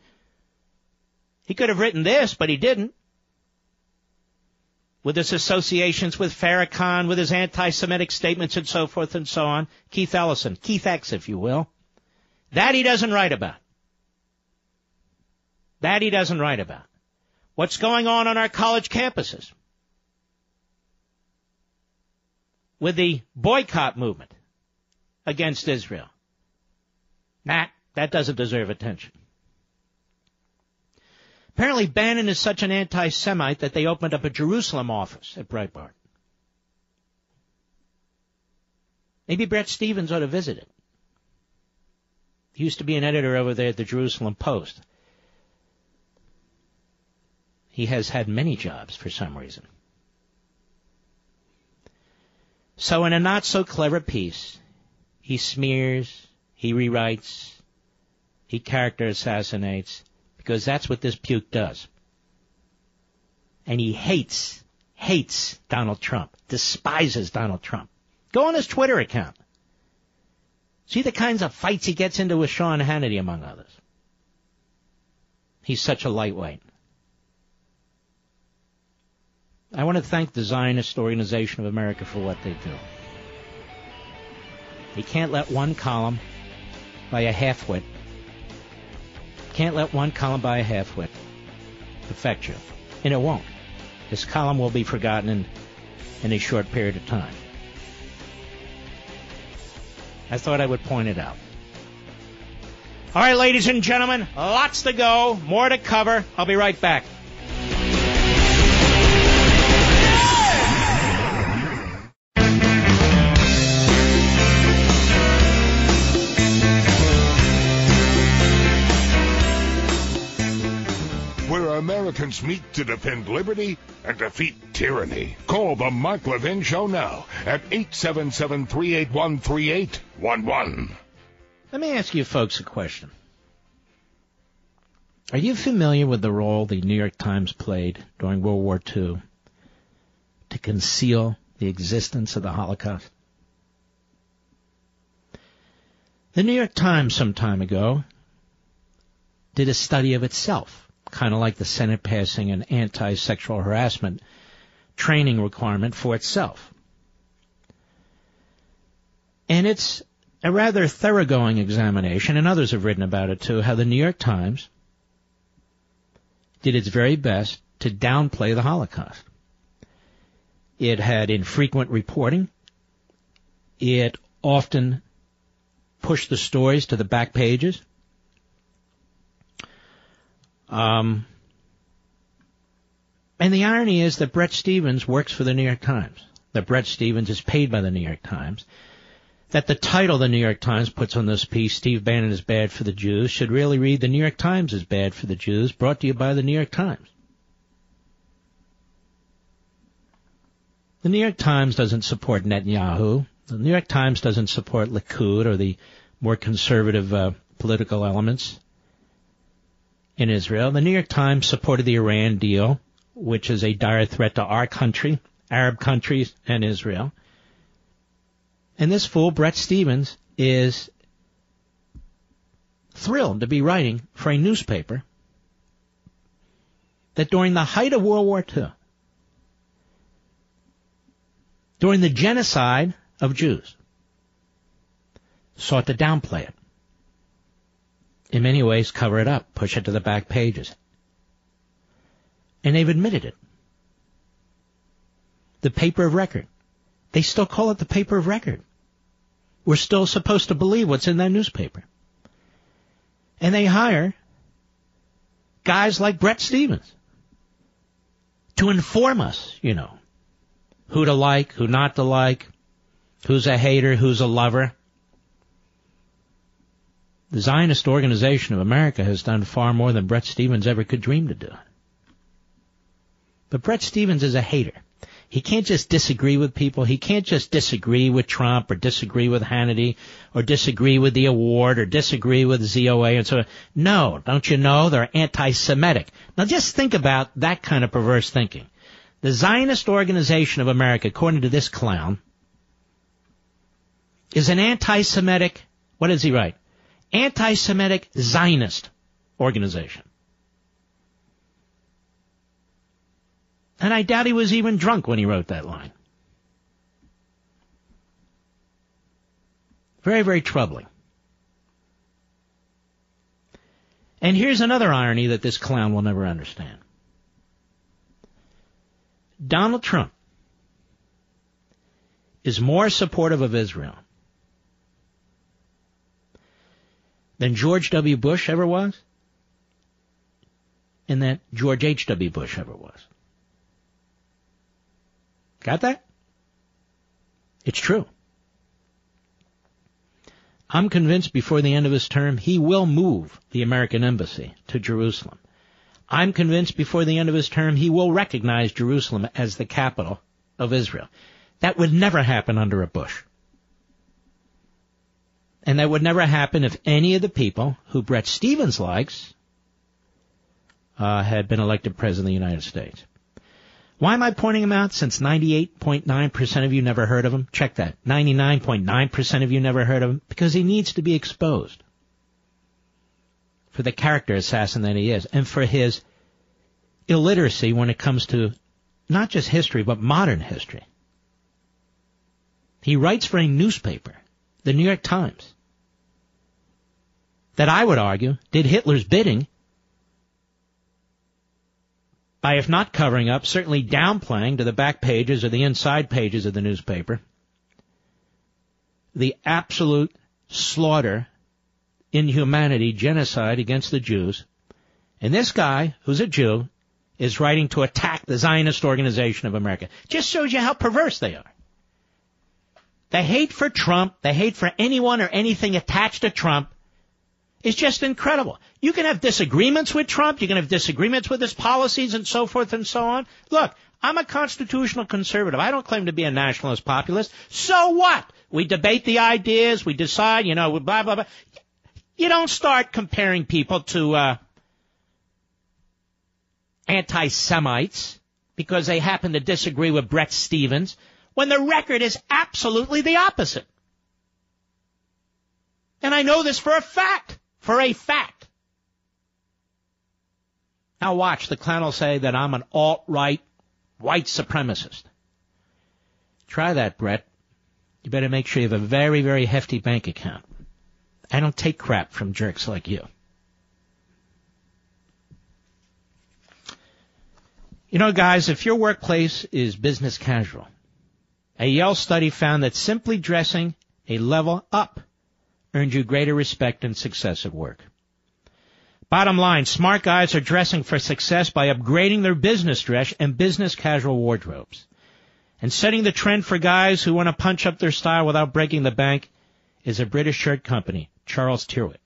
he could have written this, but he didn't with his associations with Farrakhan, with his anti-Semitic statements and so forth and so on. Keith Ellison, Keith X, if you will. That he doesn't write about. That he doesn't write about. What's going on on our college campuses? With the boycott movement against Israel. Nah, that doesn't deserve attention. Apparently Bannon is such an anti-Semite that they opened up a Jerusalem office at Breitbart. Maybe Bret Stephens ought to visit it. He used to be an editor over there at the Jerusalem Post. He has had many jobs for some reason. So in a not so clever piece, he smears, he rewrites, he character assassinates, because that's what this puke does. And he hates, hates Donald Trump, despises Donald Trump. Go on his Twitter account. See the kinds of fights he gets into with Sean Hannity, among others. He's such a lightweight. I want to thank the Zionist Organization of America for what they do. He can't let one column by a half-wit can't let one column by a half-wit affect you. And it won't. This column will be forgotten in, in a short period of time. I thought I would point it out. All right, ladies and gentlemen, lots to go, more to cover. I'll be right back. Meet to defend liberty and defeat tyranny. Call the Mark Levin Show now at 877 381 3811. Let me ask you folks a question. Are you familiar with the role the New York Times played during World War II to conceal the existence of the Holocaust? The New York Times some time ago did a study of itself kind of like the Senate passing an anti-sexual harassment training requirement for itself. And it's a rather thoroughgoing examination, and others have written about it too, how the New York Times did its very best to downplay the Holocaust. It had infrequent reporting. It often pushed the stories to the back pages. Um, and the irony is that Bret Stephens works for the New York Times. That Bret Stephens is paid by the New York Times. That the title the New York Times puts on this piece, Steve Bannon is bad for the Jews, should really read The New York Times is bad for the Jews, brought to you by the New York Times. The New York Times doesn't support Netanyahu. The New York Times doesn't support Likud or the more conservative uh, political elements in Israel. The New York Times supported the Iran deal, which is a dire threat to our country, Arab countries, and Israel. And this fool, Bret Stephens, is thrilled to be writing for a newspaper that during the height of World War II, during the genocide of Jews, sought to downplay it in many ways cover it up, push it to the back pages. And they've admitted it. The paper of record. They still call it the paper of record. We're still supposed to believe what's in that newspaper. And they hire guys like Bret Stephens to inform us, you know, who to like, who not to like, who's a hater, who's a lover. The Zionist Organization of America has done far more than Bret Stephens ever could dream to do. But Bret Stephens is a hater. He can't just disagree with people. He can't just disagree with Trump or disagree with Hannity or disagree with the award or disagree with ZOA and so on. No, don't you know they're anti-Semitic. Now just think about that kind of perverse thinking. The Zionist Organization of America, according to this clown, is an anti-Semitic, what does he write? anti-Semitic Zionist organization. And I doubt he was even drunk when he wrote that line. Very, very troubling. And here's another irony that this clown will never understand. Donald Trump is more supportive of Israel than George W. Bush ever was, and that George H.W. Bush ever was. Got that? It's true. I'm convinced before the end of his term he will move the American embassy to Jerusalem. I'm convinced before the end of his term he will recognize Jerusalem as the capital of Israel. That would never happen under a Bush. And that would never happen if any of the people who Bret Stephens likes uh, had been elected president of the United States. Why am I pointing him out? Since 98.9% of you never heard of him. Check that. 99.9% of you never heard of him. Because he needs to be exposed. For the character assassin that he is. And for his illiteracy when it comes to not just history, but modern history. He writes for a newspaper, the New York Times that I would argue did Hitler's bidding by, if not covering up, certainly downplaying to the back pages or the inside pages of the newspaper the absolute slaughter inhumanity, genocide against the Jews. And this guy, who's a Jew, is writing to attack the Zionist Organization of America. Just shows you how perverse they are. The hate for Trump, the hate for anyone or anything attached to Trump is just incredible. You can have disagreements with Trump, you can have disagreements with his policies and so forth and so on. Look, I'm a constitutional conservative. I don't claim to be a nationalist populist. So what? We debate the ideas, we decide, you know, blah, blah, blah. You don't start comparing people to, uh, anti-Semites because they happen to disagree with Bret Stephens when the record is absolutely the opposite. And I know this for a fact. For a fact. Now watch, the clown will say that I'm an alt-right white supremacist. Try that, Bret. You better make sure you have a very, very hefty bank account. I don't take crap from jerks like you. You know, guys, if your workplace is business casual, a Yale study found that simply dressing a level up earned you greater respect and success at work. Bottom line, smart guys are dressing for success by upgrading their business dress and business casual wardrobes. And setting the trend for guys who want to punch up their style without breaking the bank is a British shirt company, Charles Tyrwhitt.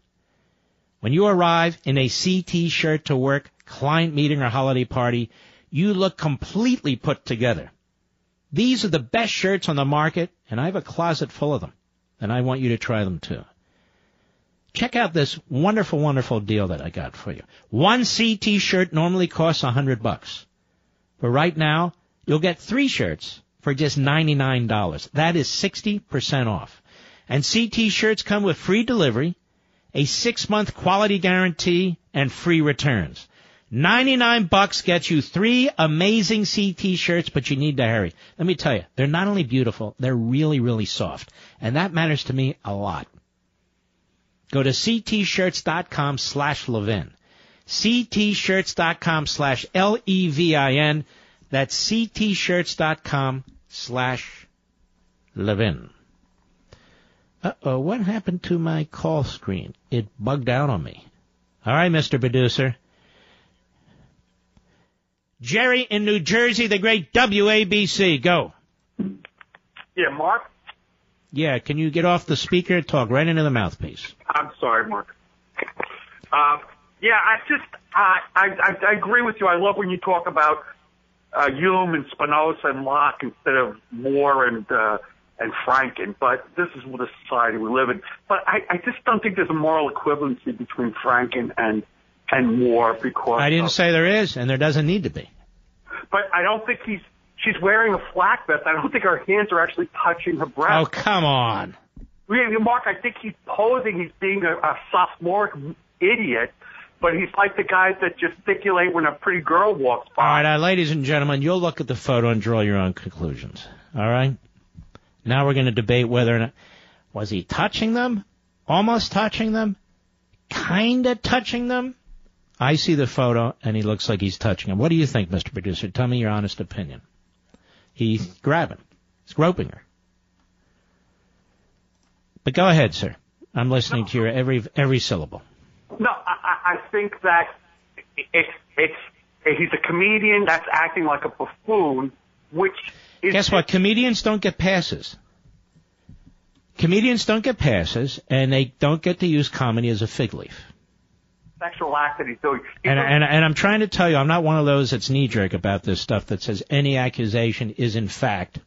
When you arrive in a CT shirt to work, client meeting or holiday party, you look completely put together. These are the best shirts on the market, and I have a closet full of them, and I want you to try them too. Check out this wonderful, wonderful deal that I got for you. One CT shirt normally costs a hundred bucks. But right now, you'll get three shirts for just $99. That is 60% off. And CT shirts come with free delivery, a six month quality guarantee, and free returns. 99 bucks gets you three amazing CT shirts, but you need to hurry. Let me tell you, they're not only beautiful, they're really, really soft. And that matters to me a lot. Go to ctshirts.com slash Levin. ctshirts.com slash L-E-V-I-N. That's ctshirts.com slash Levin. Uh-oh, what happened to my call screen? It bugged out on me. All right, Mr. Producer. Jerry in New Jersey, the great WABC. Go. Yeah, Mark? Yeah, can you get off the speaker and talk right into the mouthpiece? I'm sorry, Mark. Uh, yeah, I just, I, I, I agree with you. I love when you talk about uh, Hume and Spinoza and Locke instead of Moore and, uh, and Franken, but this is the society we live in. But I, I just don't think there's a moral equivalency between Franken and and Moore because I didn't of, say there is, and there doesn't need to be. But I don't think he's she's wearing a flak vest. I don't think her hands are actually touching her breast. Oh, come on. Mark, I think he's posing. He's being a, a sophomoric idiot, but he's like the guys that gesticulate when a pretty girl walks by. All right, uh, ladies and gentlemen, you'll look at the photo and draw your own conclusions. All right. Now we're going to debate whether or not was he touching them, almost touching them, kind of touching them. I see the photo and he looks like he's touching them. What do you think, Mr. Producer? Tell me your honest opinion. He's grabbing. He's groping her. But go ahead, sir. I'm listening to your every every syllable. No, I, I think that it's it's he's a comedian that's acting like a buffoon, which is Guess what? Comedians don't get passes. Comedians don't get passes, and they don't get to use comedy as a fig leaf. Sexual act that he's doing. He's And, and, and I'm trying to tell you, I'm not one of those that's knee jerk about this stuff that says any accusation is in fact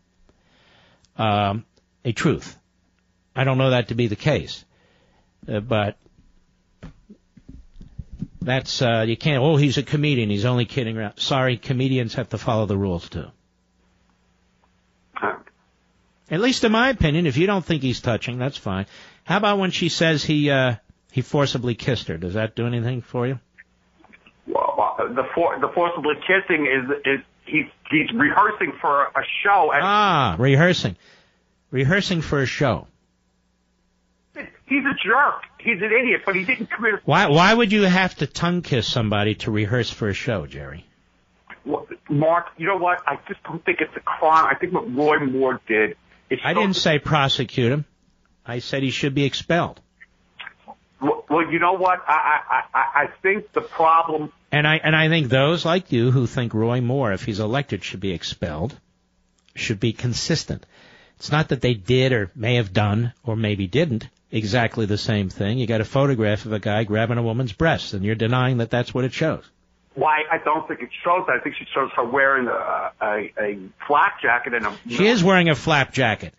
um, a truth. I don't know that to be the case, uh, but that's uh, you can't. Oh, he's a comedian. He's only kidding around. Sorry, comedians have to follow the rules too. At least in my opinion, if you don't think he's touching, that's fine. How about when she says he uh, he forcibly kissed her? Does that do anything for you? Well, uh, the for, the forcibly kissing is is he's he's rehearsing for a show and Ah, rehearsing. Rehearsing for a show. he's a jerk. He's an idiot, but he didn't commit. Why why would you have to tongue kiss somebody to rehearse for a show, Jerry? Well, Mark, you know what? I just don't think it's a crime. I think what Roy Moore did. I so- didn't say prosecute him. I said he should be expelled. Well, you know what? I, I, I, I think the problem. And I and I think those like you who think Roy Moore, if he's elected, should be expelled, should be consistent. It's not that they did or may have done or maybe didn't exactly the same thing. You got a photograph of a guy grabbing a woman's breasts, and you're denying that that's what it shows. Why I don't think it shows that. I think she shows her wearing a a, a flak jacket and a. She is wearing a flap jacket,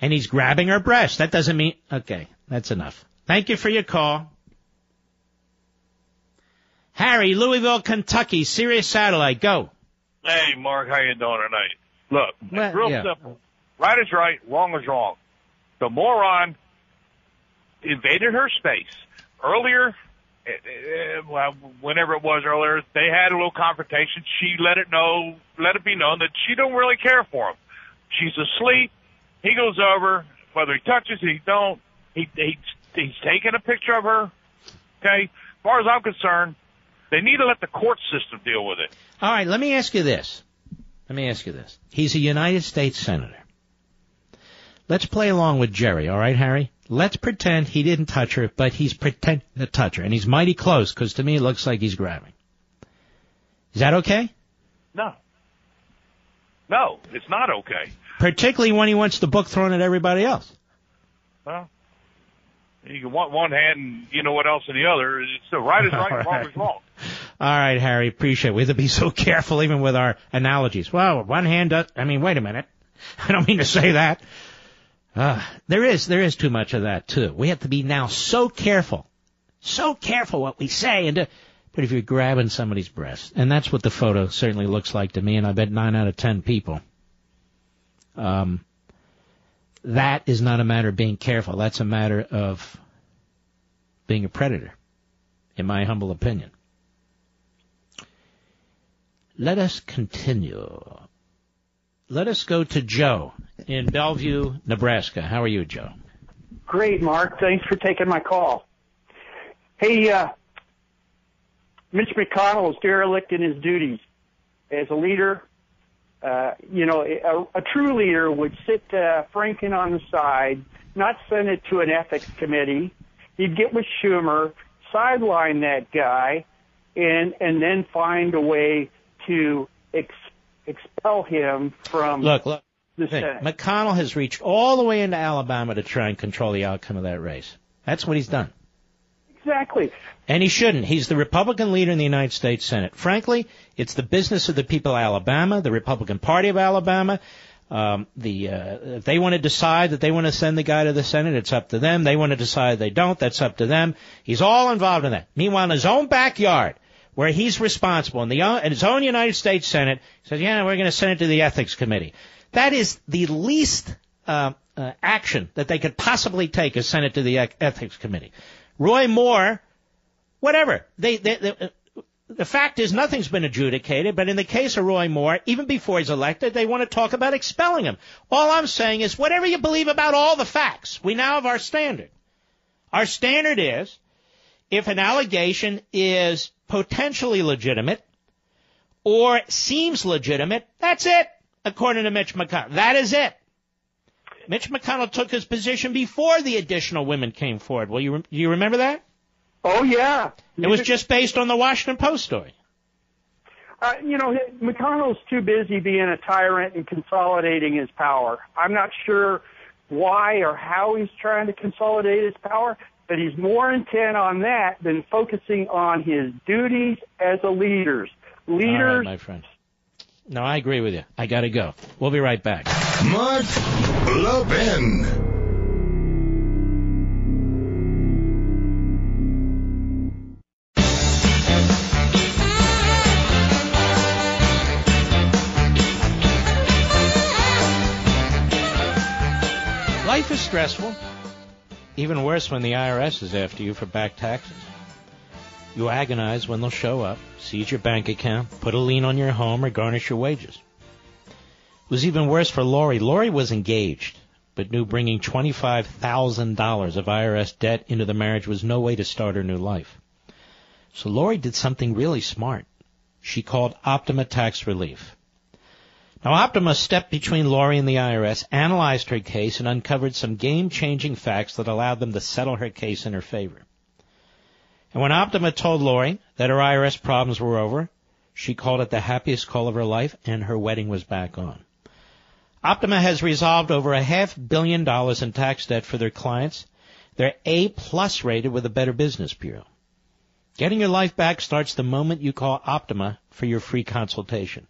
and he's grabbing her breast. That doesn't mean okay. That's enough. Thank you for your call. Harry, Louisville, Kentucky, Sirius Satellite, go. Hey, Mark, how you doing tonight? Look, Well, real yeah. simple. Right is right, wrong is wrong. The moron invaded her space. Earlier, eh, eh, well, whenever it was earlier, they had a little confrontation. She let it know, let it be known that she don't really care for him. She's asleep. He goes over, whether he touches, he don't. He, he he's taking a picture of her. Okay, as far as I'm concerned, they need to let the court system deal with it. All right, let me ask you this. Let me ask you this. He's a United States Senator. Let's play along with Jerry, all right, Harry? Let's pretend he didn't touch her, but he's pretending to touch her, and he's mighty close, because to me it looks like he's grabbing. Is that okay? No. No, it's not okay. Particularly when he wants the book thrown at everybody else. Well, you can want one hand and you know what else in the other. It's the right is right, All wrong is wrong. All right, Harry, appreciate it. We have to be so careful even with our analogies. Well, one hand does, I mean, wait a minute. I don't mean to say that. Uh, there is, there is too much of that too. We have to be now so careful, so careful what we say and do. But if you're grabbing somebody's breast, and that's what the photo certainly looks like to me, and I bet nine out of ten people, um, that is not a matter of being careful. That's a matter of being a predator, in my humble opinion. Let us continue. Let us go to Joe in Bellevue, Nebraska. How are you, Joe? Great, Mark. Thanks for taking my call. Hey, uh, Mitch McConnell is derelict in his duties as a leader. Uh, you know, a, a true leader would sit uh, Franken on the side, not send it to an ethics committee. He'd get with Schumer, sideline that guy, and and then find a way to ex- expel him from Look, look. the Hey, Senate. McConnell has reached all the way into Alabama to try and control the outcome of that race. That's what he's done. Exactly. And he shouldn't. He's the Republican leader in the United States Senate. Frankly, it's the business of the people of Alabama, the Republican Party of Alabama. Um, the uh, if they want to decide that they want to send the guy to the Senate, it's up to them. They want to decide they don't, that's up to them. He's all involved in that. Meanwhile, in his own backyard, where he's responsible, in the in his own United States Senate, says, "Yeah, we're going to send it to the Ethics Committee." That is the least uh, uh, action that they could possibly take is send it to the Ethics Committee. Roy Moore, whatever. They, they, they, uh, the fact is nothing's been adjudicated, but in the case of Roy Moore, even before he's elected, they want to talk about expelling him. All I'm saying is whatever you believe about all the facts, we now have our standard. Our standard is if an allegation is potentially legitimate or seems legitimate, that's it, according to Mitch McConnell. That is it. Mitch McConnell took his position before the additional women came forward. Well, you, re- you remember that? Oh yeah. It was just based on the Washington Post story. Uh, you know, McConnell's too busy being a tyrant and consolidating his power. I'm not sure why or how he's trying to consolidate his power, but he's more intent on that than focusing on his duties as a leader. Leaders my friend. No, I agree with you. I got to go. We'll be right back. Mark Levin. Life is stressful. Even worse when the IRS is after you for back taxes. You agonize when they'll show up, seize your bank account, put a lien on your home, or garnish your wages. It was even worse for Lori. Lori was engaged, but knew bringing $25,000 of IRS debt into the marriage was no way to start her new life. So Lori did something really smart. She called Optima Tax Relief. Now, Optima stepped between Lori and the IRS, analyzed her case, and uncovered some game-changing facts that allowed them to settle her case in her favor. And when Optima told Lori that her IRS problems were over, she called it the happiest call of her life and her wedding was back on. Optima has resolved over a half billion dollars in tax debt for their clients. They're A plus rated with a Better Business Bureau. Getting your life back starts the moment you call Optima for your free consultation.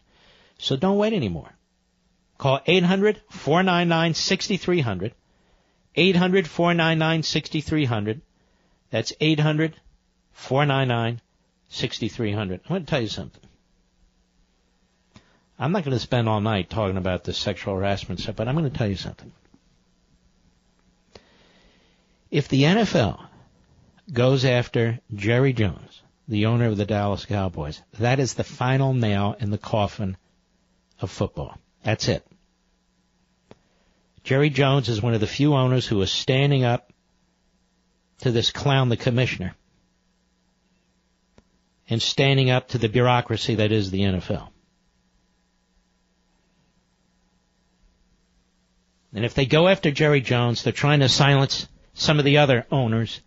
So don't wait anymore. Call 800-499-6300. 800-499-6300. That's 800-499-6300. I'm going to tell you something. I'm not going to spend all night talking about this sexual harassment stuff, but I'm going to tell you something. If the NFL goes after Jerry Jones, the owner of the Dallas Cowboys, that is the final nail in the coffin of football. That's it. Jerry Jones is one of the few owners who is standing up to this clown, the commissioner, and standing up to the bureaucracy that is the NFL. And if they go after Jerry Jones, they're trying to silence some of the other owners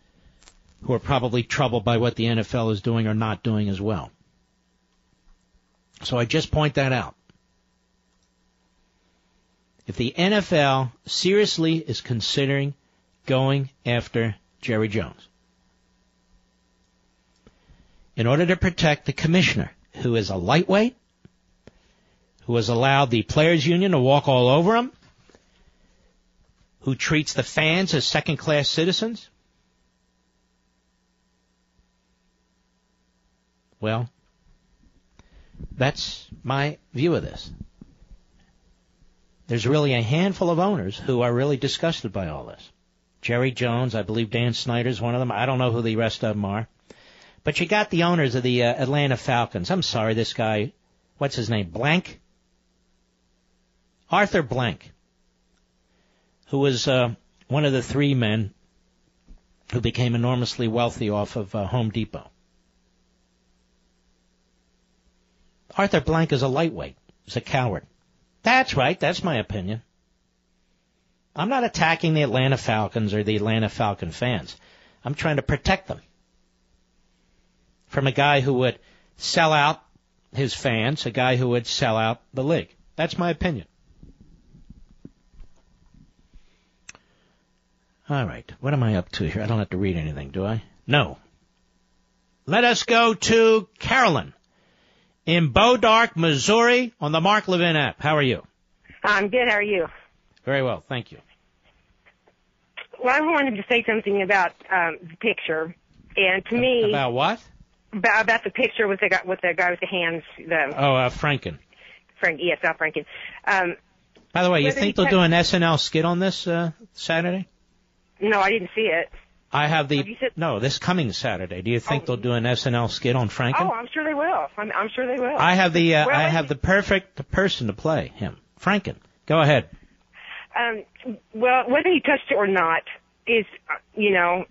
who are probably troubled by what the NFL is doing or not doing as well. So I just point that out. If the NFL seriously is considering going after Jerry Jones, in order to protect the commissioner, who is a lightweight, who has allowed the players union to walk all over him, who treats the fans as second class citizens, well, that's my view of this. There's really a handful of owners who are really disgusted by all this. Jerry Jones, I believe Dan Snyder's one of them. I don't know who the rest of them are. But you got the owners of the uh, Atlanta Falcons. I'm sorry, this guy, what's his name? Blank? Arthur Blank, who was uh, one of the three men who became enormously wealthy off of uh, Home Depot. Arthur Blank is a lightweight. He's a coward. That's right. That's my opinion. I'm not attacking the Atlanta Falcons or the Atlanta Falcon fans. I'm trying to protect them from a guy who would sell out his fans, a guy who would sell out the league. That's my opinion. All right. What am I up to here? I don't have to read anything, do I? No. Let us go to Carolyn in Bodark, Missouri on the Mark Levin app. How are you? I'm good. How are you? Very well. Thank you. Well, I wanted to say something about um, the picture, and to me, About what? About, about the picture with the guy with the guy with the hands. The Oh, uh, Franken. Frank, yes, Al Franken. Um, By the way, you think they'll do an SNL skit on this uh, Saturday? no, I didn't see it. I have the no this coming Saturday. Do you think they'll do an SNL skit on Franken? Oh, I'm sure they will. I'm, I'm sure they will. I have the uh, Well, I have the perfect person to play him, Franken. Go ahead. Um, well, whether he touched it or not is, uh, you know,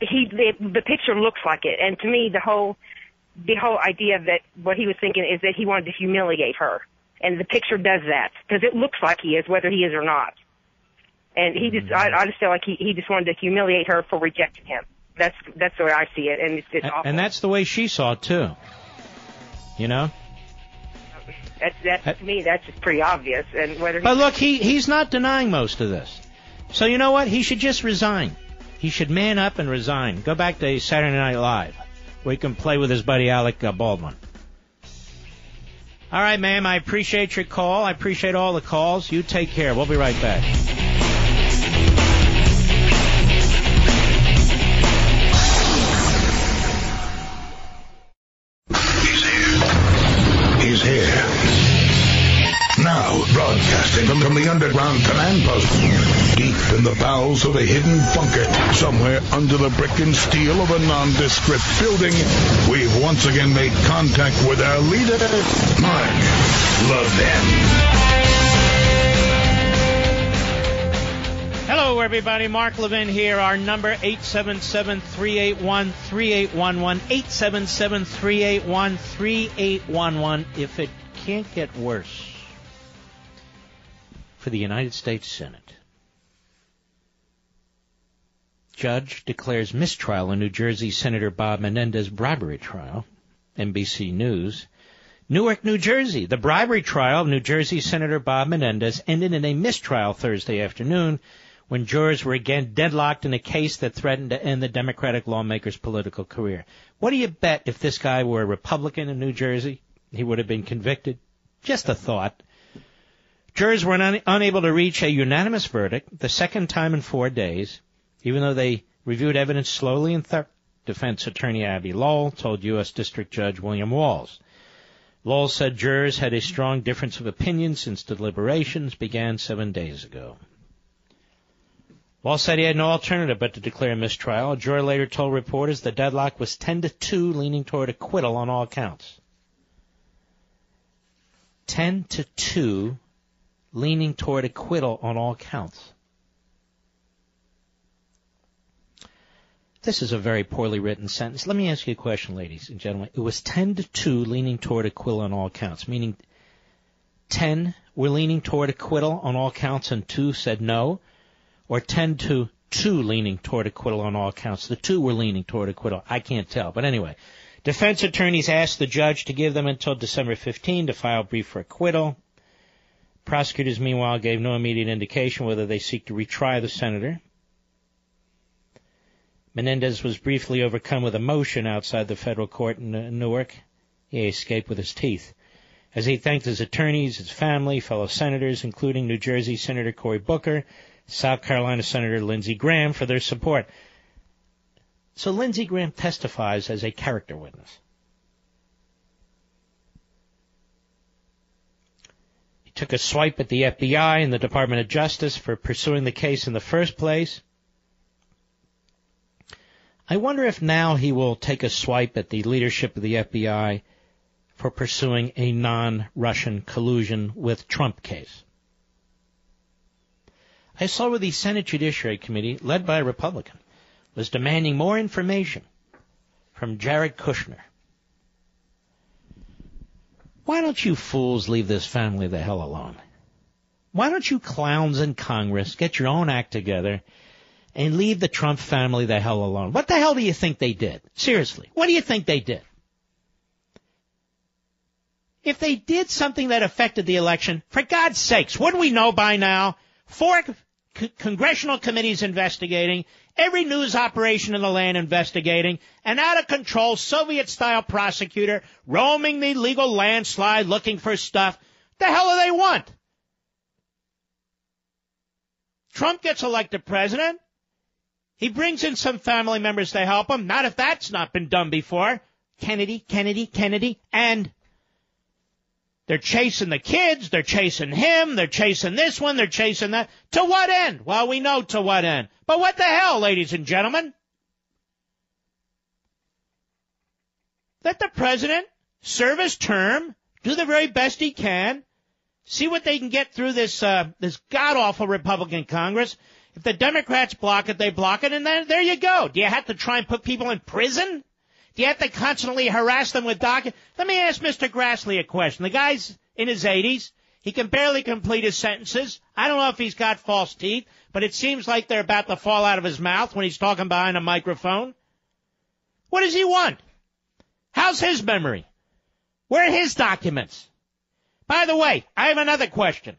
he the, the picture looks like it, and to me, the whole the whole idea that what he was thinking is that he wanted to humiliate her, and the picture does that because it looks like he is, whether he is or not. And he just, I, I just feel like he he just wanted to humiliate her for rejecting him. That's that's the way I see it, and it's it's And, awful. and that's the way she saw it too. You know. That's that's to me that's just pretty obvious. And whether he, But look, he he's not denying most of this. So you know what? He should just resign. He should man up and resign. Go back to Saturday Night Live, where he can play with his buddy Alec uh, Baldwin. All right, ma'am. I appreciate your call. I appreciate all the calls. You take care. We'll be right back. He's here. Now, broadcasting from, the underground command post, in the bowels of a hidden bunker, somewhere under the brick and steel of a nondescript building, we've once again made contact with our leader, Mark Levin. Hello, everybody. Mark Levin here. Our number, 877-381-3811. 877-381-3811. If it can't get worse for the United States Senate, judge declares mistrial in New Jersey Senator Bob Menendez bribery trial. NBC News. Newark, New Jersey. The bribery trial of New Jersey Senator Bob Menendez ended in a mistrial Thursday afternoon when jurors were again deadlocked in a case that threatened to end the Democratic lawmaker's political career. What do you bet if this guy were a Republican in New Jersey, he would have been convicted? Just a thought. Jurors were un- unable to reach a unanimous verdict the second time in four days, even though they reviewed evidence slowly and thoroughly. Defense attorney Abby Lowell told U.S. District Judge William Walls. Lowell said jurors had a strong difference of opinion since deliberations began seven days ago. Wall said he had no alternative but to declare a mistrial. A juror later told reporters the deadlock was 10 to 2, leaning toward acquittal on all counts. 10 to 2, leaning toward acquittal on all counts. This is a very poorly written sentence. Let me ask you a question, ladies and gentlemen. It was 10 to 2 leaning toward acquittal on all counts, meaning 10 were leaning toward acquittal on all counts and 2 said no, or 10 to 2 leaning toward acquittal on all counts. The 2 were leaning toward acquittal. I can't tell. But anyway, defense attorneys asked the judge to give them until December 15 to file a brief for acquittal. Prosecutors, meanwhile, gave no immediate indication whether they seek to retry the senator. Menendez was briefly overcome with emotion outside the federal court in Newark. He escaped with his teeth. As he thanked his attorneys, his family, fellow senators, including New Jersey Senator Cory Booker, South Carolina Senator Lindsey Graham for their support. So Lindsey Graham testifies as a character witness. He took a swipe at the FBI and the Department of Justice for pursuing the case in the first place. I wonder if now he will take a swipe at the leadership of the FBI for pursuing a non-Russian collusion with Trump case. I saw where the Senate Judiciary Committee, led by a Republican, was demanding more information from Jared Kushner. Why don't you fools leave this family the hell alone? Why don't you clowns in Congress get your own act together and leave the Trump family the hell alone. What the hell do you think they did? Seriously, what do you think they did? If they did something that affected the election, for God's sakes, wouldn't we know by now? Four c- congressional committees investigating, every news operation in the land investigating, an out of control Soviet style prosecutor roaming the legal landslide looking for stuff. The hell do they want? Trump gets elected president. He brings in some family members to help him. Not if that's not been done before. Kennedy, Kennedy, Kennedy, and they're chasing the kids, they're chasing him, they're chasing this one, they're chasing that. To what end? Well, we know to what end. But what the hell, ladies and gentlemen? Let the president serve his term, do the very best he can, see what they can get through this uh, this god awful Republican Congress, if the Democrats block it, they block it, and then there you go. Do you have to try and put people in prison? Do you have to constantly harass them with documents? Let me ask Mr. Grassley a question. The guy's in his 80s. He can barely complete his sentences. I don't know if he's got false teeth, but it seems like they're about to fall out of his mouth when he's talking behind a microphone. What does he want? How's his memory? Where are his documents? By the way, I have another question.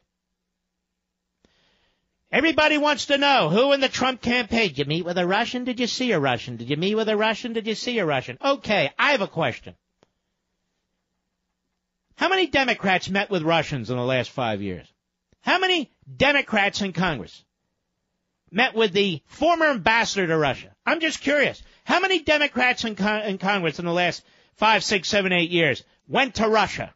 Everybody wants to know who in the Trump campaign. Did you meet with a Russian? Did you see a Russian? Did you meet with a Russian? Did you see a Russian? Okay, I have a question. How many Democrats met with Russians in the last five years? How many Democrats in Congress met with the former ambassador to Russia? I'm just curious. How many Democrats in, Con- in Congress in the last five, six, seven, eight years went to Russia?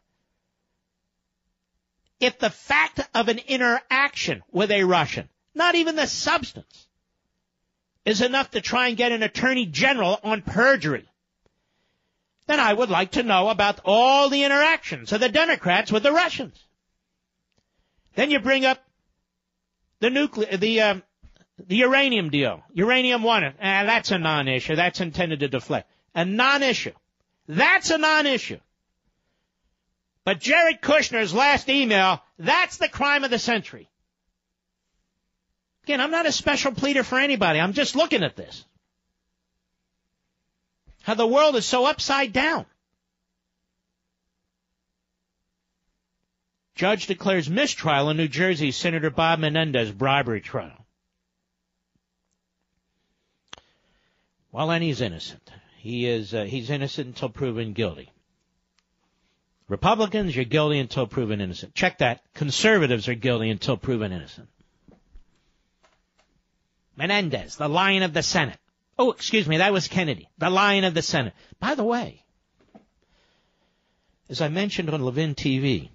If the fact of an interaction with a Russian, not even the substance, is enough to try and get an attorney general on perjury, then I would like to know about all the interactions of the Democrats with the Russians. Then you bring up the nuclear, the uh, the uranium deal, uranium one. Ah, that's a non-issue. That's intended to deflect. A non-issue. That's a non-issue. But Jared Kushner's last email, that's the crime of the century. Again, I'm not a special pleader for anybody. I'm just looking at this. How the world is so upside down. Judge declares mistrial in New Jersey Senator Bob Menendez bribery trial. Well, and he's innocent. He is uh, he's innocent until proven guilty. Republicans, you're guilty until proven innocent. Check that. Conservatives are guilty until proven innocent. Menendez, the lion of the Senate. Oh, excuse me, that was Kennedy, the lion of the Senate. By the way, as I mentioned on Levin TV,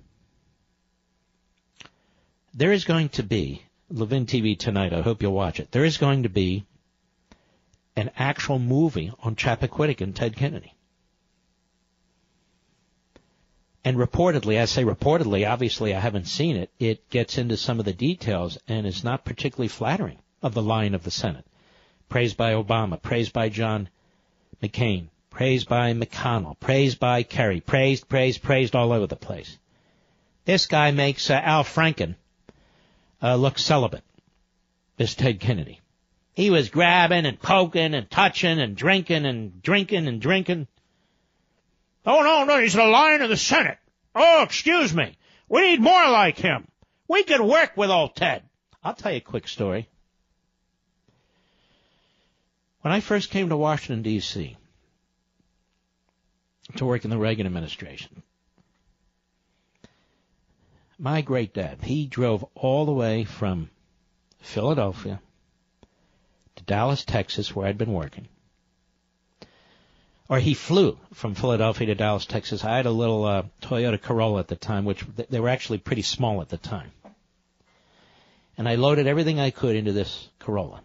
there is going to be, Levin TV tonight, I hope you'll watch it, there is going to be an actual movie on Chappaquiddick and Ted Kennedy. And reportedly, I say reportedly, obviously I haven't seen it, it gets into some of the details and is not particularly flattering of the lion of the Senate. Praised by Obama, praised by John McCain, praised by McConnell, praised by Kerry, praised, praised, praised all over the place. This guy makes uh, Al Franken uh, look celibate. This Ted Kennedy. He was grabbing and poking and touching and drinking and drinking and drinking. Oh no, no, he's the lion of the Senate. Oh, excuse me. We need more like him. We could work with old Ted. I'll tell you a quick story. When I first came to Washington D.C. to work in the Reagan administration, my great dad, he drove all the way from Philadelphia to Dallas, Texas, where I'd been working. Or he flew from Philadelphia to Dallas, Texas. I had a little uh, Toyota Corolla at the time, which they were actually pretty small at the time. And I loaded everything I could into this Corolla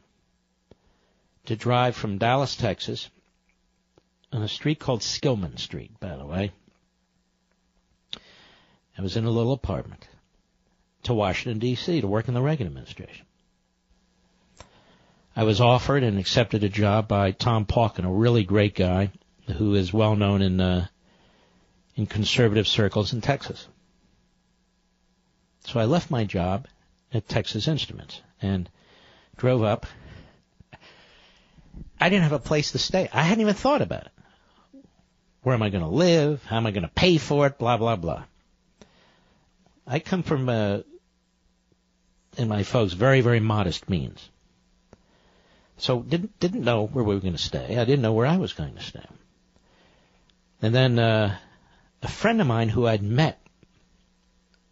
to drive from Dallas, Texas, on a street called Skillman Street, by the way. I was in a little apartment to Washington, D.C. to work in the Reagan administration. I was offered and accepted a job by Tom Pauken, a really great guy who is well known in uh, in conservative circles in Texas. So I left my job at Texas Instruments and drove up. I didn't have a place to stay. I hadn't even thought about it. Where am I going to live? How am I going to pay for it? Blah blah blah. I come from, uh, in my folks, very very modest means. So didn't didn't know where we were going to stay. I didn't know where I was going to stay. And then uh, a friend of mine who I'd met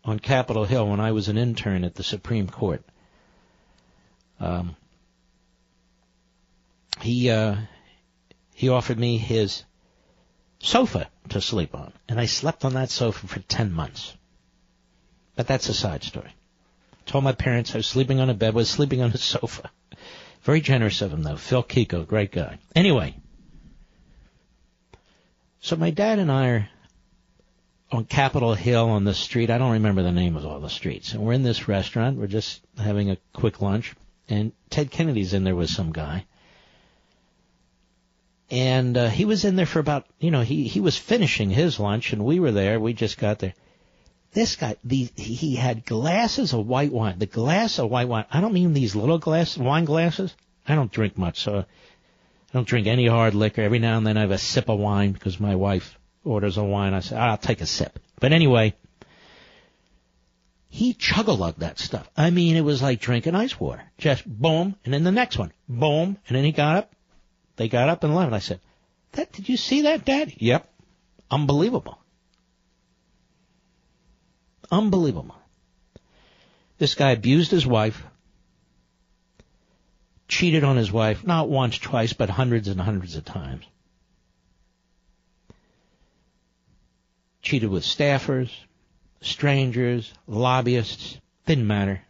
on Capitol Hill when I was an intern at the Supreme Court. Um, he uh, he offered me his sofa to sleep on, and I slept on that sofa for ten months. But that's a side story. told my parents I was sleeping on a bed, was sleeping on a sofa. Very generous of him, though. Phil Kiko, great guy. Anyway, so my dad and I are on Capitol Hill on the street. I don't remember the name of all the streets. And we're in this restaurant. We're just having a quick lunch. And Ted Kennedy's in there with some guy. And uh, he was in there for about, you know, he, he was finishing his lunch and we were there. We just got there. This guy, the, he had glasses of white wine. The glass of white wine. I don't mean these little glass wine glasses. I don't drink much, so I don't drink any hard liquor. Every now and then I have a sip of wine because my wife orders a wine. I say, I'll take a sip. But anyway, he chug-a-lugged that stuff. I mean, it was like drinking ice water. Just boom, and then the next one, boom, and then he got up. They got up and left. I said, "That did you see that, Dad?" Yep, unbelievable. Unbelievable. This guy abused his wife, cheated on his wife, not once, twice, but hundreds and hundreds of times. Cheated with staffers, strangers, lobbyists, didn't matter.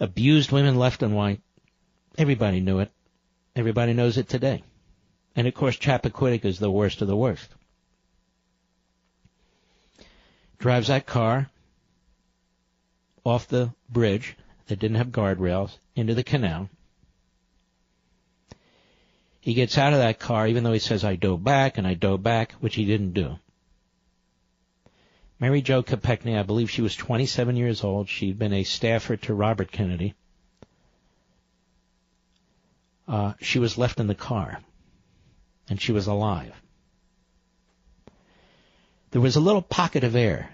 Abused women left and right. Everybody knew it. Everybody knows it today. And of course, Chappaquiddick is the worst of the worst. drives that car off the bridge that didn't have guardrails into the canal. He gets out of that car, even though he says, I dove back and I dove back, which he didn't do. Mary Jo Kopechne, I believe she was 27 years old. She'd been a staffer to Robert Kennedy. Uh, she was left in the car, and she was alive. There was a little pocket of air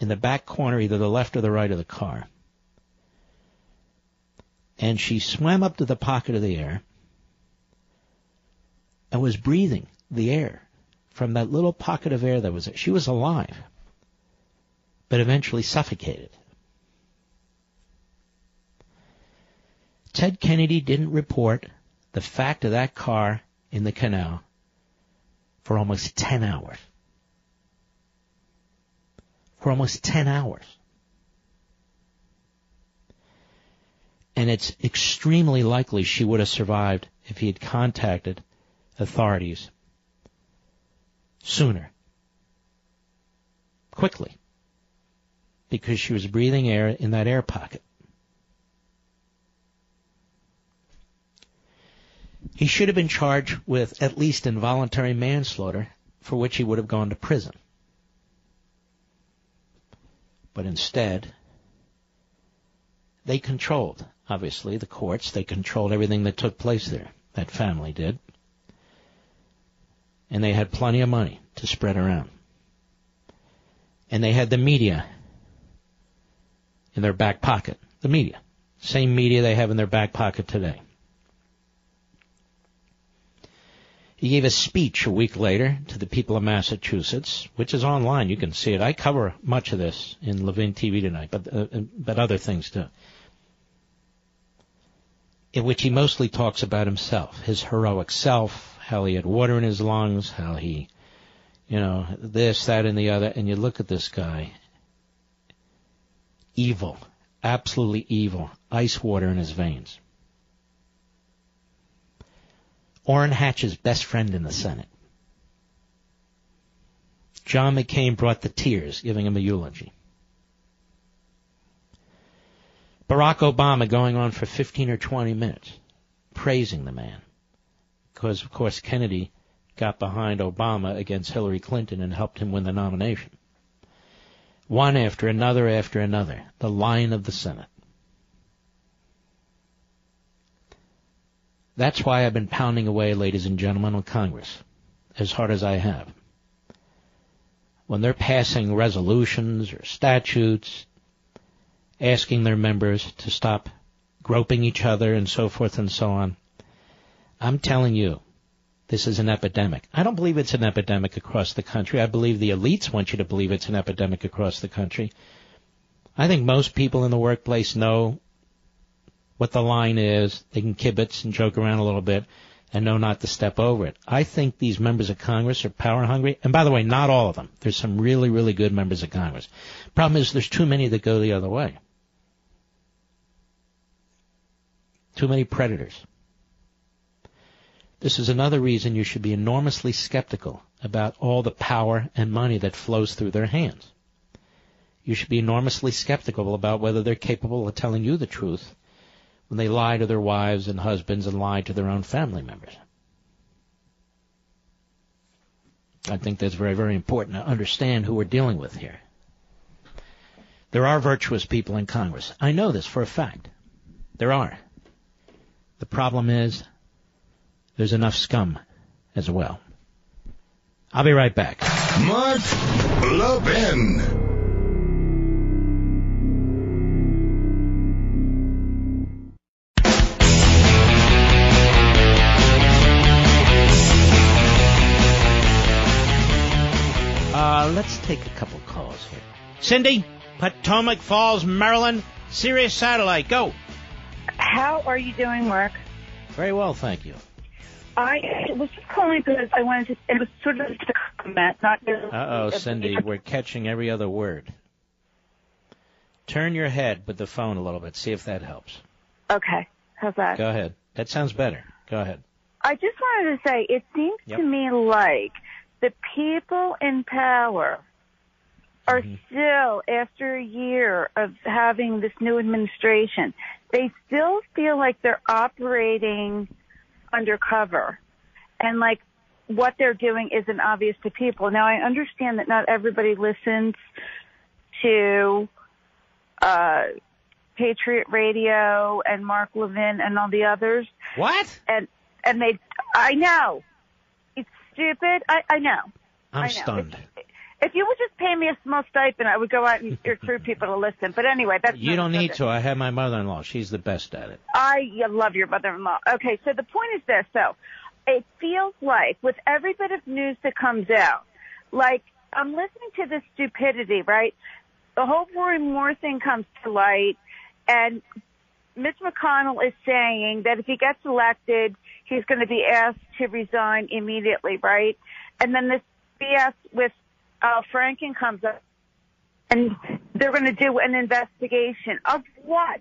in the back corner, either the left or the right of the car. And she swam up to the pocket of the air and was breathing the air from that little pocket of air that was there. She was alive, but eventually suffocated. Ted Kennedy didn't report the fact of that car in the canal for almost 10 hours. For almost 10 hours. And it's extremely likely she would have survived if he had contacted authorities sooner. Quickly. Because she was breathing air in that air pocket. He should have been charged with at least involuntary manslaughter, for which he would have gone to prison. But instead, they controlled, obviously, the courts. They controlled everything that took place there. That family did. And they had plenty of money to spread around. And they had the media in their back pocket. The media. Same media they have in their back pocket today. He gave a speech a week later to the people of Massachusetts, which is online. You can see it. I cover much of this in Levin TV tonight, but uh, but other things too. In which he mostly talks about himself, his heroic self, how he had water in his lungs, how he, you know, this, that, and the other. And you look at this guy, evil, absolutely evil, ice water in his veins. Orrin Hatch's best friend in the Senate. John McCain brought the tears, giving him a eulogy. Barack Obama going on for 15 or 20 minutes, praising the man. Because, of course, Kennedy got behind Obama against Hillary Clinton and helped him win the nomination. One after another after another, the lion of the Senate. That's why I've been pounding away, ladies and gentlemen, on Congress, as hard as I have. When they're passing resolutions or statutes, asking their members to stop groping each other and so forth and so on, I'm telling you, this is an epidemic. I don't believe it's an epidemic across the country. I believe the elites want you to believe it's an epidemic across the country. I think most people in the workplace know what the line is. They can kibitz and joke around a little bit and know not to step over it. I think these members of Congress are power hungry. And by the way, not all of them. There's some really, really good members of Congress. Problem is there's too many that go the other way. Too many predators. This is another reason you should be enormously skeptical about all the power and money that flows through their hands. You should be enormously skeptical about whether they're capable of telling you the truth when they lie to their wives and husbands and lie to their own family members. I think that's very, very important to understand who we're dealing with here. There are virtuous people in Congress. I know this for a fact. There are. The problem is there's enough scum as well. I'll be right back. Mark Levin. Take a couple calls here. Cindy, Potomac Falls, Maryland, Sirius Satellite, go. How are you doing, Mark? Very well, thank you. I was just calling because I wanted to, it was sort of a comment, not. Uh oh, Cindy, we're catching every other word. Turn your head with the phone a little bit, see if that helps. Okay, how's that? Go ahead. That sounds better. Go ahead. I just wanted to say, it seems Yep. to me like the people in power are Mm-hmm. still, after a year of having this new administration, they still feel like they're operating undercover. And like what they're doing isn't obvious to people. Now, I understand that not everybody listens to uh, Patriot Radio and Mark Levin and all the others. What? And and they, I know, it's stupid. I, I know. I'm I know. stunned. If you would just pay me a small stipend, I would go out and recruit people to listen. But anyway, that's You don't need to. I have my mother-in-law. She's the best at it. I love your mother-in-law. Okay, so the point is this, so It feels like with every bit of news that comes out, like I'm listening to this stupidity, right? The whole Roy Moore thing comes to light, and Mitch McConnell is saying that if he gets elected, he's going to be asked to resign immediately, right? And then this BS with Al Franken comes up, and they're going to do an investigation of what?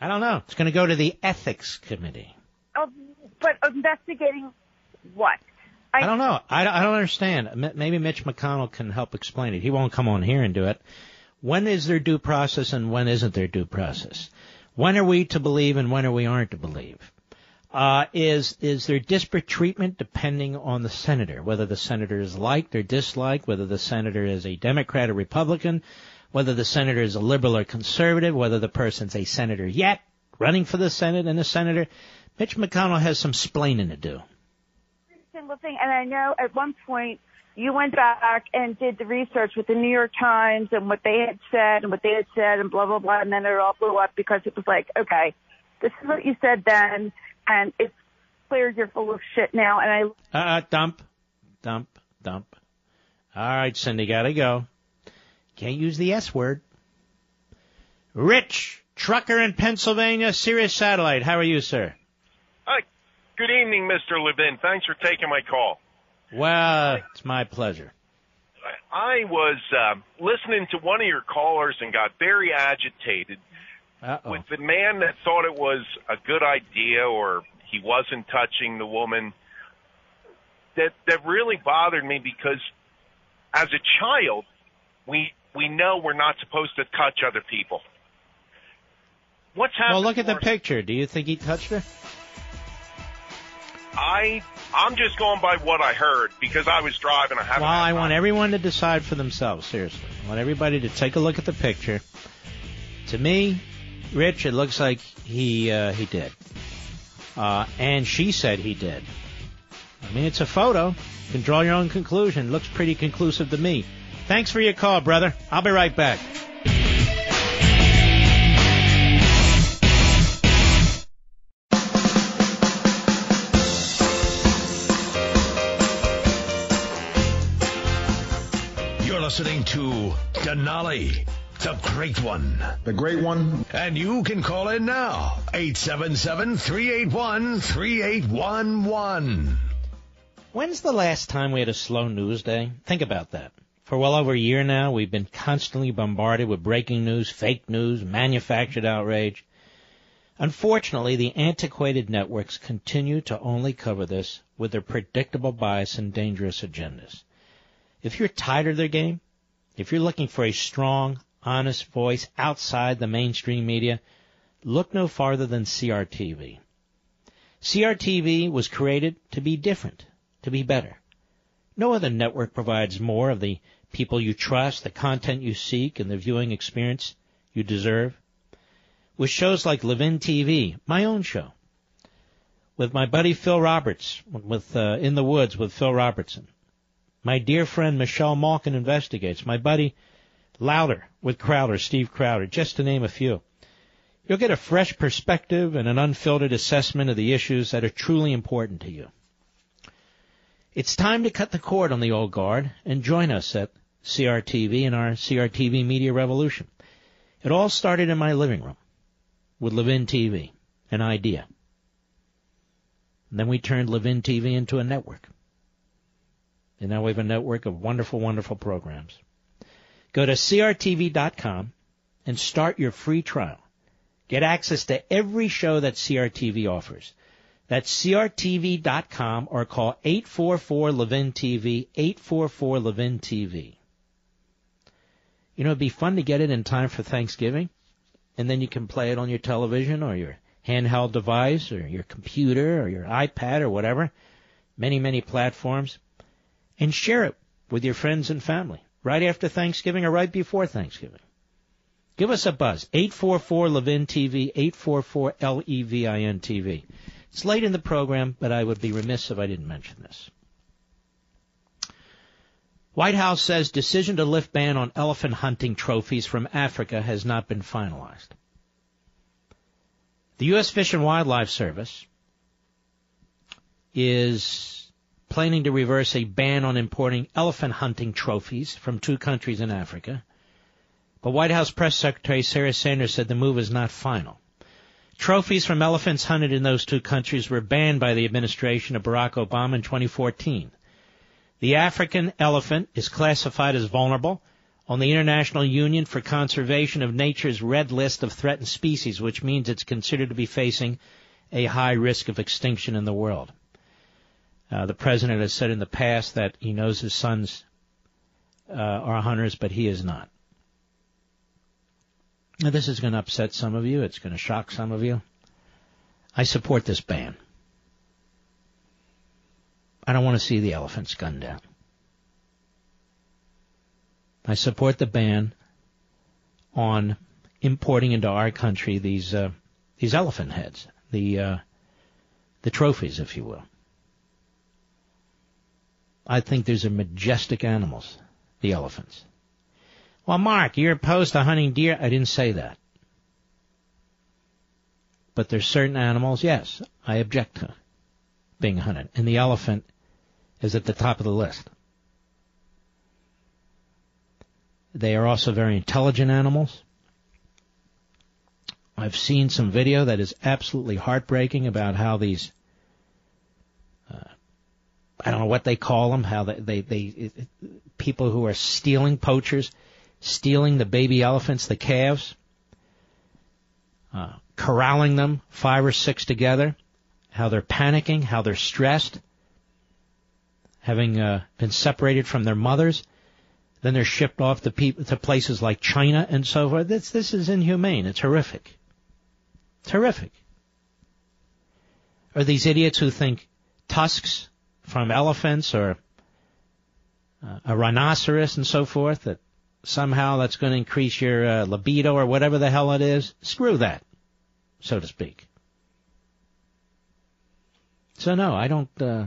I don't know. It's going to go to the ethics committee. Of, but investigating what? I, don't know. I, I don't understand. Maybe Mitch McConnell can help explain it. He won't come on here and do it. When is there due process and when isn't there due process? When are we to believe and when are we aren't to believe? Uh, is is there disparate treatment depending on the senator, whether the senator is liked or disliked, whether the senator is a Democrat or Republican, whether the senator is a liberal or conservative, whether the person's a senator yet running for the Senate and a senator? Mitch McConnell has some splaining to do. Every single thing. And I know at one point you went back and did the research with the New York Times and what they had said and what they had said and blah blah blah, and then it all blew up because it was like, okay, this is what you said then, and it's clear you're full of shit now. And I Uh, dump, dump, dump. All right, Cindy, gotta go. Can't use the S word. Rich, trucker in Pennsylvania, Sirius Satellite. How are you, sir? Hi. Good evening, Mr. Levin. Thanks for taking my call. Well, it's my pleasure. I was uh, listening to one of your callers and got very agitated Uh-oh. with the man that thought it was a good idea or he wasn't touching the woman. That that really bothered me because as a child, we we know we're not supposed to touch other people. What's happening? Well, look at the picture. Do you think he touched her? I I'm just going by what I heard because I was driving. I haven't. Well, I want everyone to decide for themselves, seriously. I want everybody to take a look at the picture. To me, Rich, it looks like he uh, he did. Uh, and she said he did. I mean, it's a photo. You can draw your own conclusion. Looks pretty conclusive to me. Thanks for your call, brother. I'll be right back. You're listening to Denali, the great one. The great one. And you can call in now. 877-381-3811. When's the last time we had a slow news day? Think about that. For well over a year now, we've been constantly bombarded with breaking news, fake news, manufactured outrage. Unfortunately, the antiquated networks continue to only cover this with their predictable bias and dangerous agendas. If you're tired of their game, if you're looking for a strong, honest voice outside the mainstream media, look no farther than CRTV. CRTV was created to be different, to be better. No other network provides more of the people you trust, the content you seek, and the viewing experience you deserve. With shows like Levin TV, my own show, with my buddy Phil Roberts, with uh, In the Woods with Phil Robertson, my dear friend Michelle Malkin investigates, my buddy Louder with Crowder, Steve Crowder, just to name a few. You'll get a fresh perspective and an unfiltered assessment of the issues that are truly important to you. It's time to cut the cord on the old guard and join us at CRTV and our CRTV Media Revolution. It all started in my living room with Levin TV, an idea. And then we turned Levin TV into a network. And now we have a network of wonderful, wonderful programs. Go to CRTV.com and start your free trial. Get access to every show that CRTV offers. That's CRTV.com or call 844-LEVIN-TV, 844-LEVIN-TV. You know, it'd be fun to get it in time for Thanksgiving, and then you can play it on your television or your handheld device or your computer or your iPad or whatever. many, many platforms, and share it with your friends and family right after Thanksgiving or right before Thanksgiving. Give us a buzz. 844 Levin TV, 844 L E V I N TV. It's late in the program, but I would be remiss if I didn't mention this. White House says decision to lift ban on elephant hunting trophies from Africa has not been finalized. The U.S. Fish and Wildlife Service is planning to reverse a ban on importing elephant hunting trophies from two countries in Africa. But White House Press Secretary Sarah Sanders said the move is not final. Trophies from elephants hunted in those two countries were banned by the administration of Barack Obama in 2014. The African elephant is classified as vulnerable on the International Union for Conservation of Nature's red list of threatened species, which means it's considered to be facing a high risk of extinction in the world. Uh, the president has said in the past that he knows his sons uh, are hunters, but he is not. Now, this is going to upset some of you. It's going to shock some of you. I support this ban. I don't want to see the elephants gunned down. I support the ban on importing into our country these uh, these elephant heads, the uh, the trophies, if you will. I think these are majestic animals, the elephants. Well, Mark, you're opposed to hunting deer. I didn't say that. But there's certain animals, yes, I object to being hunted. And the elephant is at the top of the list. They are also very intelligent animals. I've seen some video that is absolutely heartbreaking about how these, I don't know what they call them, how they, they, they it, people who are stealing poachers, stealing the baby elephants, the calves, uh, corralling them, five or six together, how they're panicking, how they're stressed, having uh, been separated from their mothers. Then they're shipped off to, pe- to places like China and so forth. This, this is inhumane. It's horrific. It's horrific. Or these idiots who think tusks from elephants or uh, a rhinoceros and so forth that somehow that's going to increase your uh, libido or whatever the hell it is. Screw that, so to speak. So no, I don't. Uh,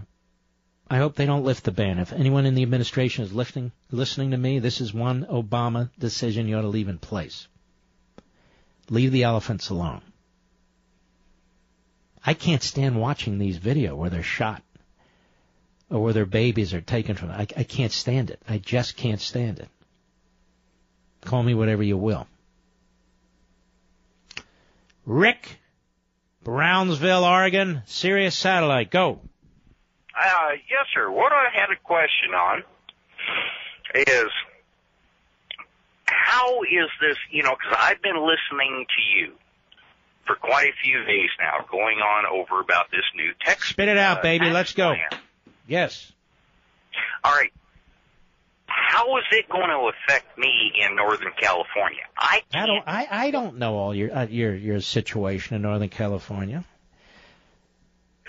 I hope they don't lift the ban. If anyone in the administration is lifting, listening to me, this is one Obama decision you ought to leave in place. Leave the elephants alone. I can't stand watching these videos where they're shot or where their babies are taken from. I, I can't stand it. I just can't stand it. Call me whatever you will. Rick, Brownsville, Oregon, Sirius Satellite, go. Uh, yes, sir. What I had a question on is how is this, you know, because I've been listening to you for quite a few days now, going on over about this new text. Spit it out, uh, baby. Let's go. plan. Yes. All right. How is it going to affect me in Northern California? I I don't. I, I don't know all your uh, your your situation in Northern California.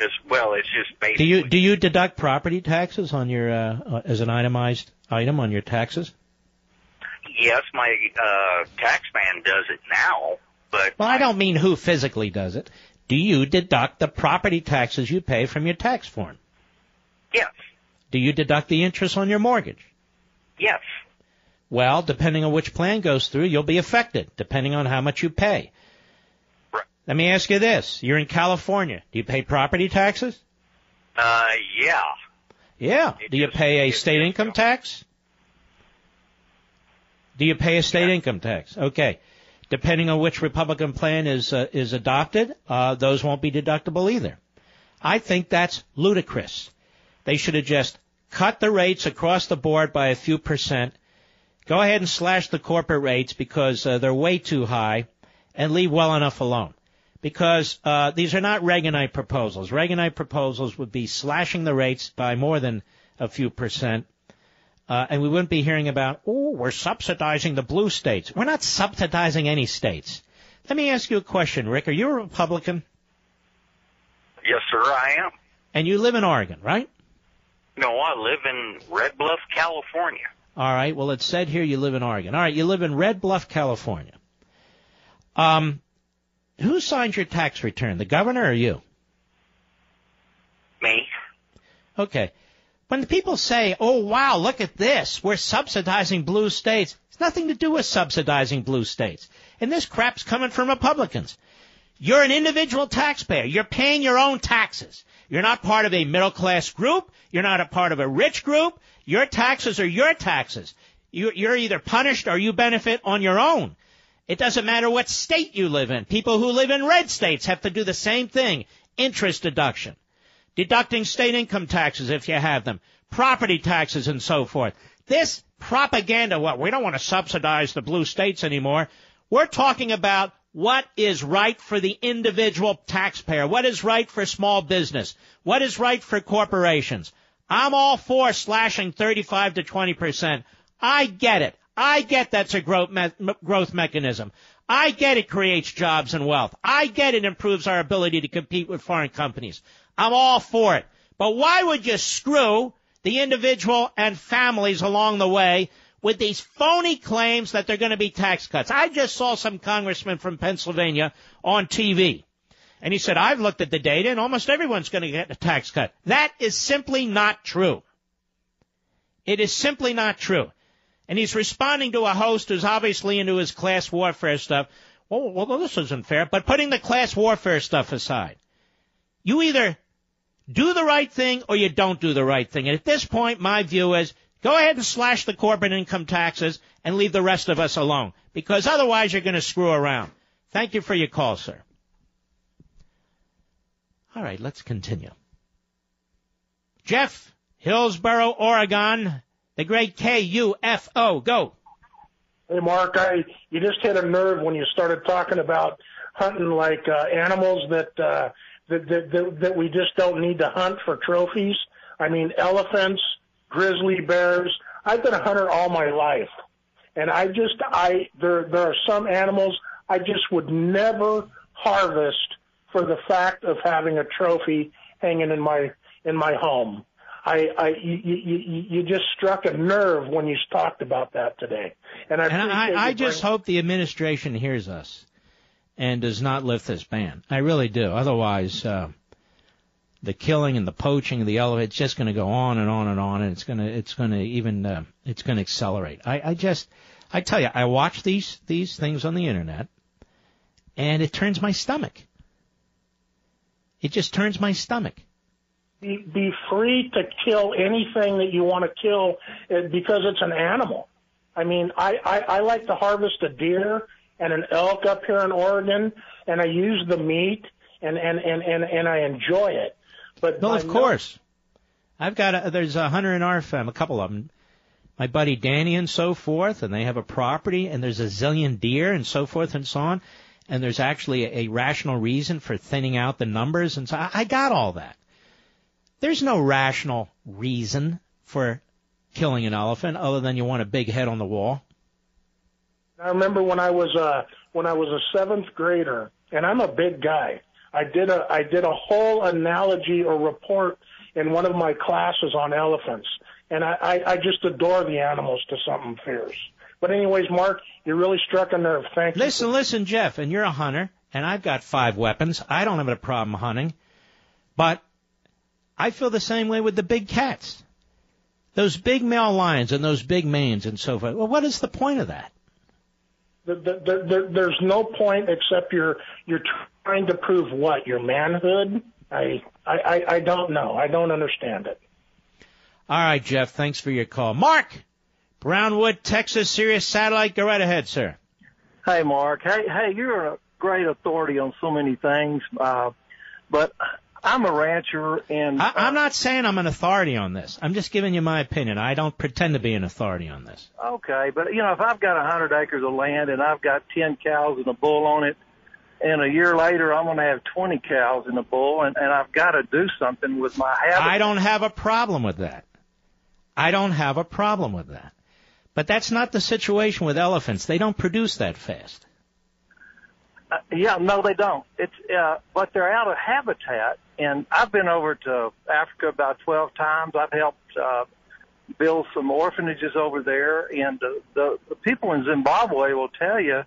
as well. It's just basically. Do you do you deduct property taxes on your uh, uh, as an itemized item on your taxes? Yes, my uh, tax man does it now, but Well, I don't mean who physically does it. Do you deduct the property taxes you pay from your tax form? Yes, Do you deduct the interest on your mortgage? yes. Well, depending on which plan goes through, you'll be affected, depending on how much you pay. Let me ask you this. You're in California. Do you pay property taxes? Uh, yeah. Yeah. Do you pay a state income tax? Do you pay a state income tax? Okay. Depending on which Republican plan is uh, is adopted, uh, those won't be deductible either. I think that's ludicrous. They should have just cut the rates across the board by a few percent. Go ahead and slash the corporate rates because uh, they're way too high, and leave well enough alone. Because uh, these are not Reaganite proposals. Reaganite proposals would be slashing the rates by more than a few percent, uh, and we wouldn't be hearing about, oh, we're subsidizing the blue states. We're not subsidizing any states. Let me ask you a question, Rick. Are you a Republican? Yes, sir, I am. And you live in Oregon, right? No, I live in Red Bluff, California. All right. Well, it said here you live in Oregon. All right. You live in Red Bluff, California. Um, who signed your tax return? The governor or you? Me. Okay. When people say, oh wow, look at this, we're subsidizing blue states, it's nothing to do with subsidizing blue states. And this crap's coming from Republicans. You're an individual taxpayer. You're paying your own taxes. You're not part of a middle class group. You're not a part of a rich group. Your taxes are your taxes. You're either punished or you benefit on your own. It doesn't matter what state you live in. People who live in red states have to do the same thing. Interest deduction. Deducting state income taxes if you have them. Property taxes and so forth. This propaganda, what, we don't want to subsidize the blue states anymore. We're talking about what is right for the individual taxpayer, what is right for small business, what is right for corporations. I'm all for slashing 35 to 20 percent. I get it. I get that's a growth, me- growth mechanism. I get it creates jobs and wealth. I get it improves our ability to compete with foreign companies. I'm all for it. But why would you screw the individual and families along the way with these phony claims that they're going to be tax cuts. I just saw some congressman from Pennsylvania on TV. And he said, I've looked at the data and almost everyone's going to get a tax cut. That is simply not true. It is simply not true. And he's responding to a host who's obviously into his class warfare stuff. Well, well, this isn't fair, but putting the class warfare stuff aside, you either do the right thing or you don't do the right thing. And at this point, my view is Go ahead and slash the corporate income taxes and leave the rest of us alone because otherwise you're going to screw around. Thank you for your call, sir. All right, let's continue. Jeff, Hillsboro, Oregon, the great KUFO. Go. Hey, Mark, I you just hit a nerve when you started talking about hunting like uh, animals that, uh, that, that that that we just don't need to hunt for trophies. I mean, elephants, grizzly bears. I've been a hunter all my life, and I just I there there are some animals I just would never harvest for the fact of having a trophy hanging in my in my home. I, I you, you, you just struck a nerve when you talked about that today, and I and I, I just hope the administration hears us and does not lift this ban. I really do. Otherwise, uh, the killing and the poaching of the elephant, it's just going to go on and on and on, and it's going to it's going to even uh, it's going to accelerate. I, I just I tell you, I watch these these things on the internet, and it turns my stomach. It just turns my stomach. Be, be free to kill anything that you want to kill uh, because it's an animal. I mean, I, I, I like to harvest a deer and an elk up here in Oregon, and I use the meat and and and and, and I enjoy it. But well, of course, I've got a, there's a hunter in our family, a couple of them. My buddy Danny and so forth, and they have a property, and there's a zillion deer and so forth and so on, and there's actually a, a rational reason for thinning out the numbers, and so I, I got all that. There's no rational reason for killing an elephant other than you want a big head on the wall. I remember when I was uh when I was a seventh grader, and I'm a big guy. I did a I did a whole analogy or report in one of my classes on elephants, and I, I, I just adore the animals to something fierce. But anyways, Mark, you really struck a nerve. Thank you. Listen, listen, Jeff, and you're a hunter, and I've got five weapons. I don't have a problem hunting, but I feel the same way with the big cats. Those big male lions and those big manes and so forth. Well, what is the point of that? The, the, the, there's no point except you're you're trying to prove what your manhood. I, I I don't know. I don't understand it. All right, Jeff. Thanks for your call, Mark. Brownwood, Texas, Sirius Satellite. Go right ahead, sir. Hey, Mark. Hey, hey, you're a great authority on so many things, uh, but I'm a rancher, and I, I'm uh, not saying I'm an authority on this. I'm just giving you my opinion. I don't pretend to be an authority on this. Okay, but you know, if I've got a hundred acres of land and I've got ten cows and a bull on it, and a year later I'm going to have 20 cows and a bull, and, and I've got to do something with my habit. I don't have a problem with that. I don't have a problem with that. But that's not the situation with elephants. They don't produce that fast. Uh, yeah, no, they don't. It's uh, but they're out of habitat, and I've been over to Africa about twelve times. I've helped uh, build some orphanages over there, and uh, the the people in Zimbabwe will tell you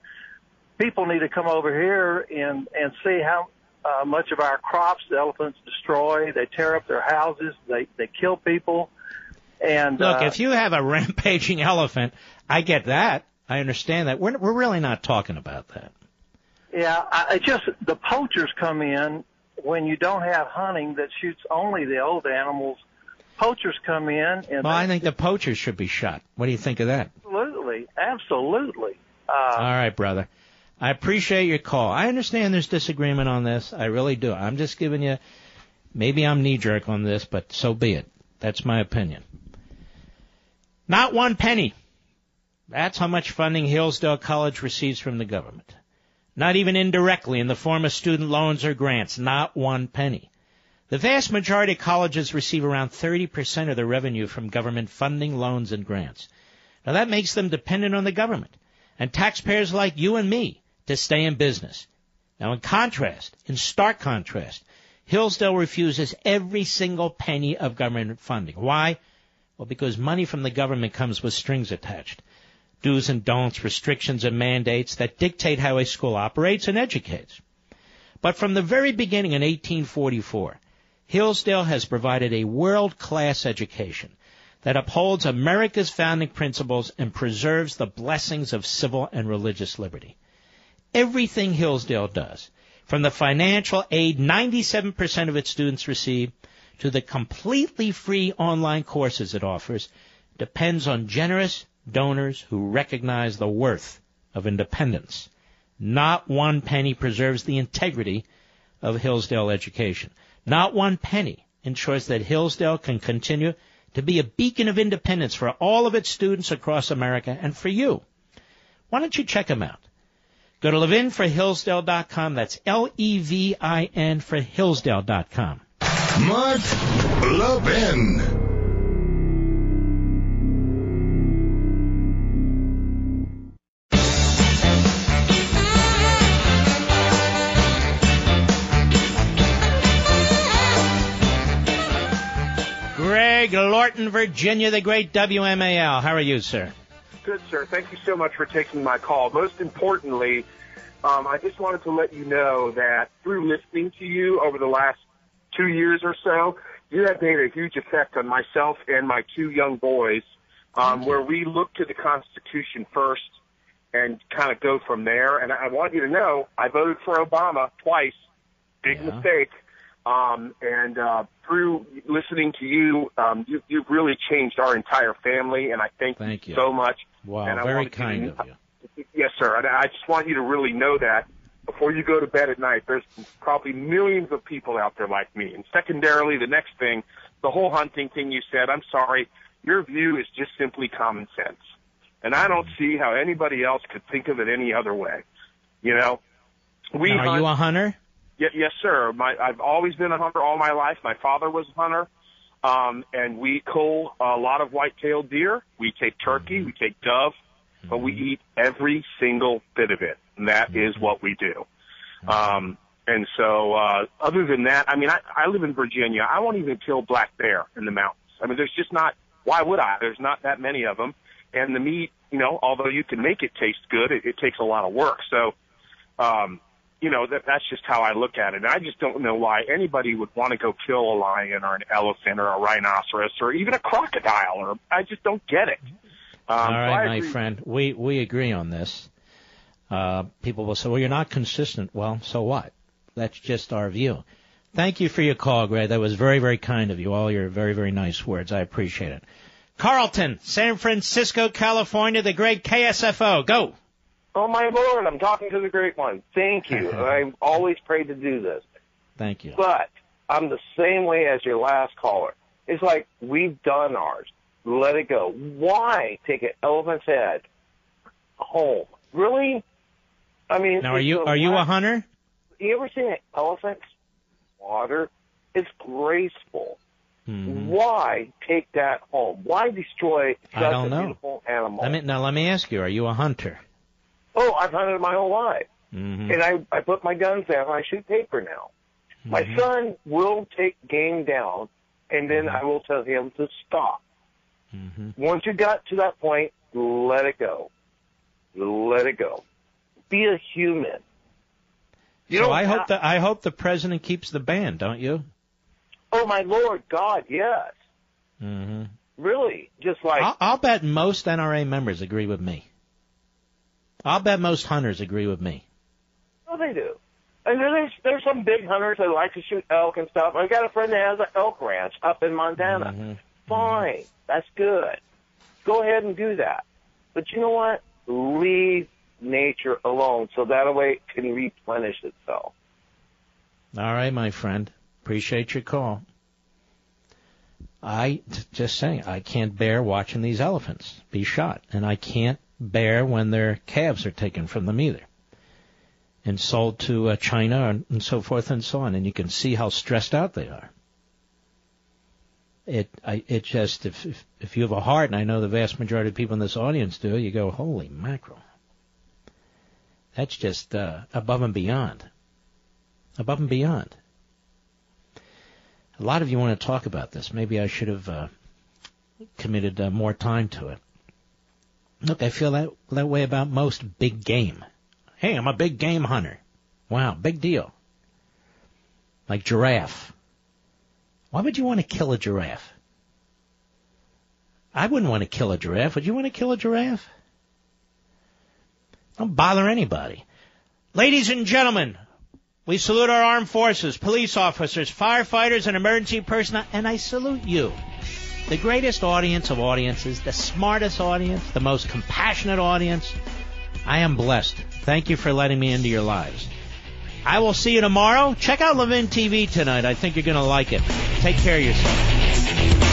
people need to come over here and and see how uh, much of our crops the elephants destroy. They tear up their houses. They they kill people. And Look, uh, if you have a rampaging elephant, I get that. I understand that. We're we're really not talking about that. Yeah, I, it just the poachers come in when you don't have hunting that shoots only the old animals. Poachers come in and Well, I think the poachers should be shot. What do you think of that? absolutely, absolutely. Uh, All right, brother. I appreciate your call. I understand there's disagreement on this. I really do. I'm just giving you, maybe I'm knee jerk on this, but so be it. That's my opinion. Not one penny. That's how much funding Hillsdale College receives from the government. Not even indirectly in the form of student loans or grants. Not one penny. The vast majority of colleges receive around 30% of their revenue from government funding, loans, and grants. Now that makes them dependent on the government and taxpayers like you and me to stay in business. Now in contrast, in stark contrast, Hillsdale refuses every single penny of government funding. Why? Well, because money from the government comes with strings attached. Do's and don'ts, restrictions and mandates that dictate how a school operates and educates. But from the very beginning in 1844, Hillsdale has provided a world-class education that upholds America's founding principles and preserves the blessings of civil and religious liberty. Everything Hillsdale does, from the financial aid 97% of its students receive to the completely free online courses it offers, depends on generous donors who recognize the worth of independence. Not one penny preserves the integrity of Hillsdale education. Not one penny ensures that Hillsdale can continue to be a beacon of independence for all of its students across America and for you. Why don't you check them out? Go to levinforhillsdale.com. That's L-E-V-I-N for Hillsdale.com. Mark Levin. Greg Lorton, Virginia, the great WMAL. How are you, sir? Good, sir. Thank you so much for taking my call. Most importantly, um, I just wanted to let you know that through listening to you over the last two years or so, you have made a huge effect on myself and my two young boys, um, where we look to the Constitution first and kind of go from there. And I want you to know I voted for Obama twice. Big mistake. Um, and uh, through listening to you, um, you, you've really changed our entire family, and I thank, Thank you. so much. Wow, and I very wanted you to- kind of you. Yes, sir. And I just want you to really know that before you go to bed at night, there's probably millions of people out there like me. And secondarily, the next thing, the whole hunting thing you said, I'm sorry, your view is just simply common sense. And I don't see how anybody else could think of it any other way. You know, we Now, are hunt- you a hunter? Ye- yes, sir. My, I've always been a hunter all my life. My father was a hunter. Um, and we kill a lot of white-tailed deer. We take turkey, we take dove, but we eat every single bit of it. And that is what we do. Um, and so, uh, other than that, I mean, I, I live in Virginia. I won't even kill black bear in the mountains. I mean, there's just not, why would I? There's not that many of them. And the meat, you know, although you can make it taste good, it, it takes a lot of work. So, um, you know, that, that's just how I look at it. And I just don't know why anybody would want to go kill a lion or an elephant or a rhinoceros or even a crocodile or I just don't get it. Um, All right, my agree- friend. We we agree on this. Uh, people will say, "Well, you're not consistent." Well, so what? That's just our view. Thank you for your call, Greg. That was very very kind of you. All your very very nice words. I appreciate it. Carlton, San Francisco, California, the great KSFO. Go. Oh my lord, I'm talking to the great one. Thank you. I've always prayed to do this. Thank you. But I'm the same way as your last caller. It's like we've done ours. Let it go. Why take an elephant's head home? Really? I mean, Now, are you are you a hunter? You ever seen an elephant's water? It's graceful. Hmm. Why take that home? Why destroy such beautiful animal? I don't know. beautiful animal? Let me now let me ask you: Are you a hunter? Oh, I've hunted my whole life. Mm-hmm. and I I put my guns down. I shoot paper now. My Mm-hmm. son will take game down, and then I will tell him to stop. Mm-hmm. Once you got to that point, let it go. Let it go. Be a human. You so I hope that I hope the president keeps the ban, don't you? Oh my Lord, God, yes, Mm-hmm. really, just like I'll, I'll bet most NRA members agree with me. I'll bet most hunters agree with me. Oh, they do. And there's there's some big hunters that like to shoot elk and stuff. I got a friend that has an elk ranch up in Montana. Mm-hmm. Fine, that's good. Go ahead and do that. But you know what? Leave nature alone, so that way it can replenish itself. All right, my friend. Appreciate your call. I just saying I can't bear watching these elephants be shot, and I can't bear when their calves are taken from them either, and sold to uh, China and, so forth and so on. And you can see how stressed out they are. It I, it just if, if if you have a heart, and I know the vast majority of people in this audience do, you go, holy mackerel. That's just uh, above and beyond. Above and beyond. A lot of you want to talk about this. Maybe I should have uh, committed uh, more time to it. Look, I feel that that way about most big game. Hey, I'm a big game hunter. Wow, big deal. Like giraffe. Why would you want to kill a giraffe? I wouldn't want to kill a giraffe. Would you want to kill a giraffe? Don't bother anybody. Ladies and gentlemen, we salute our armed forces, police officers, firefighters, and emergency personnel, and I salute you. The greatest audience of audiences, the smartest audience, the most compassionate audience. I am blessed. Thank you for letting me into your lives. I will see you tomorrow. Check out Levin TV tonight. I think you're going to like it. Take care of yourself.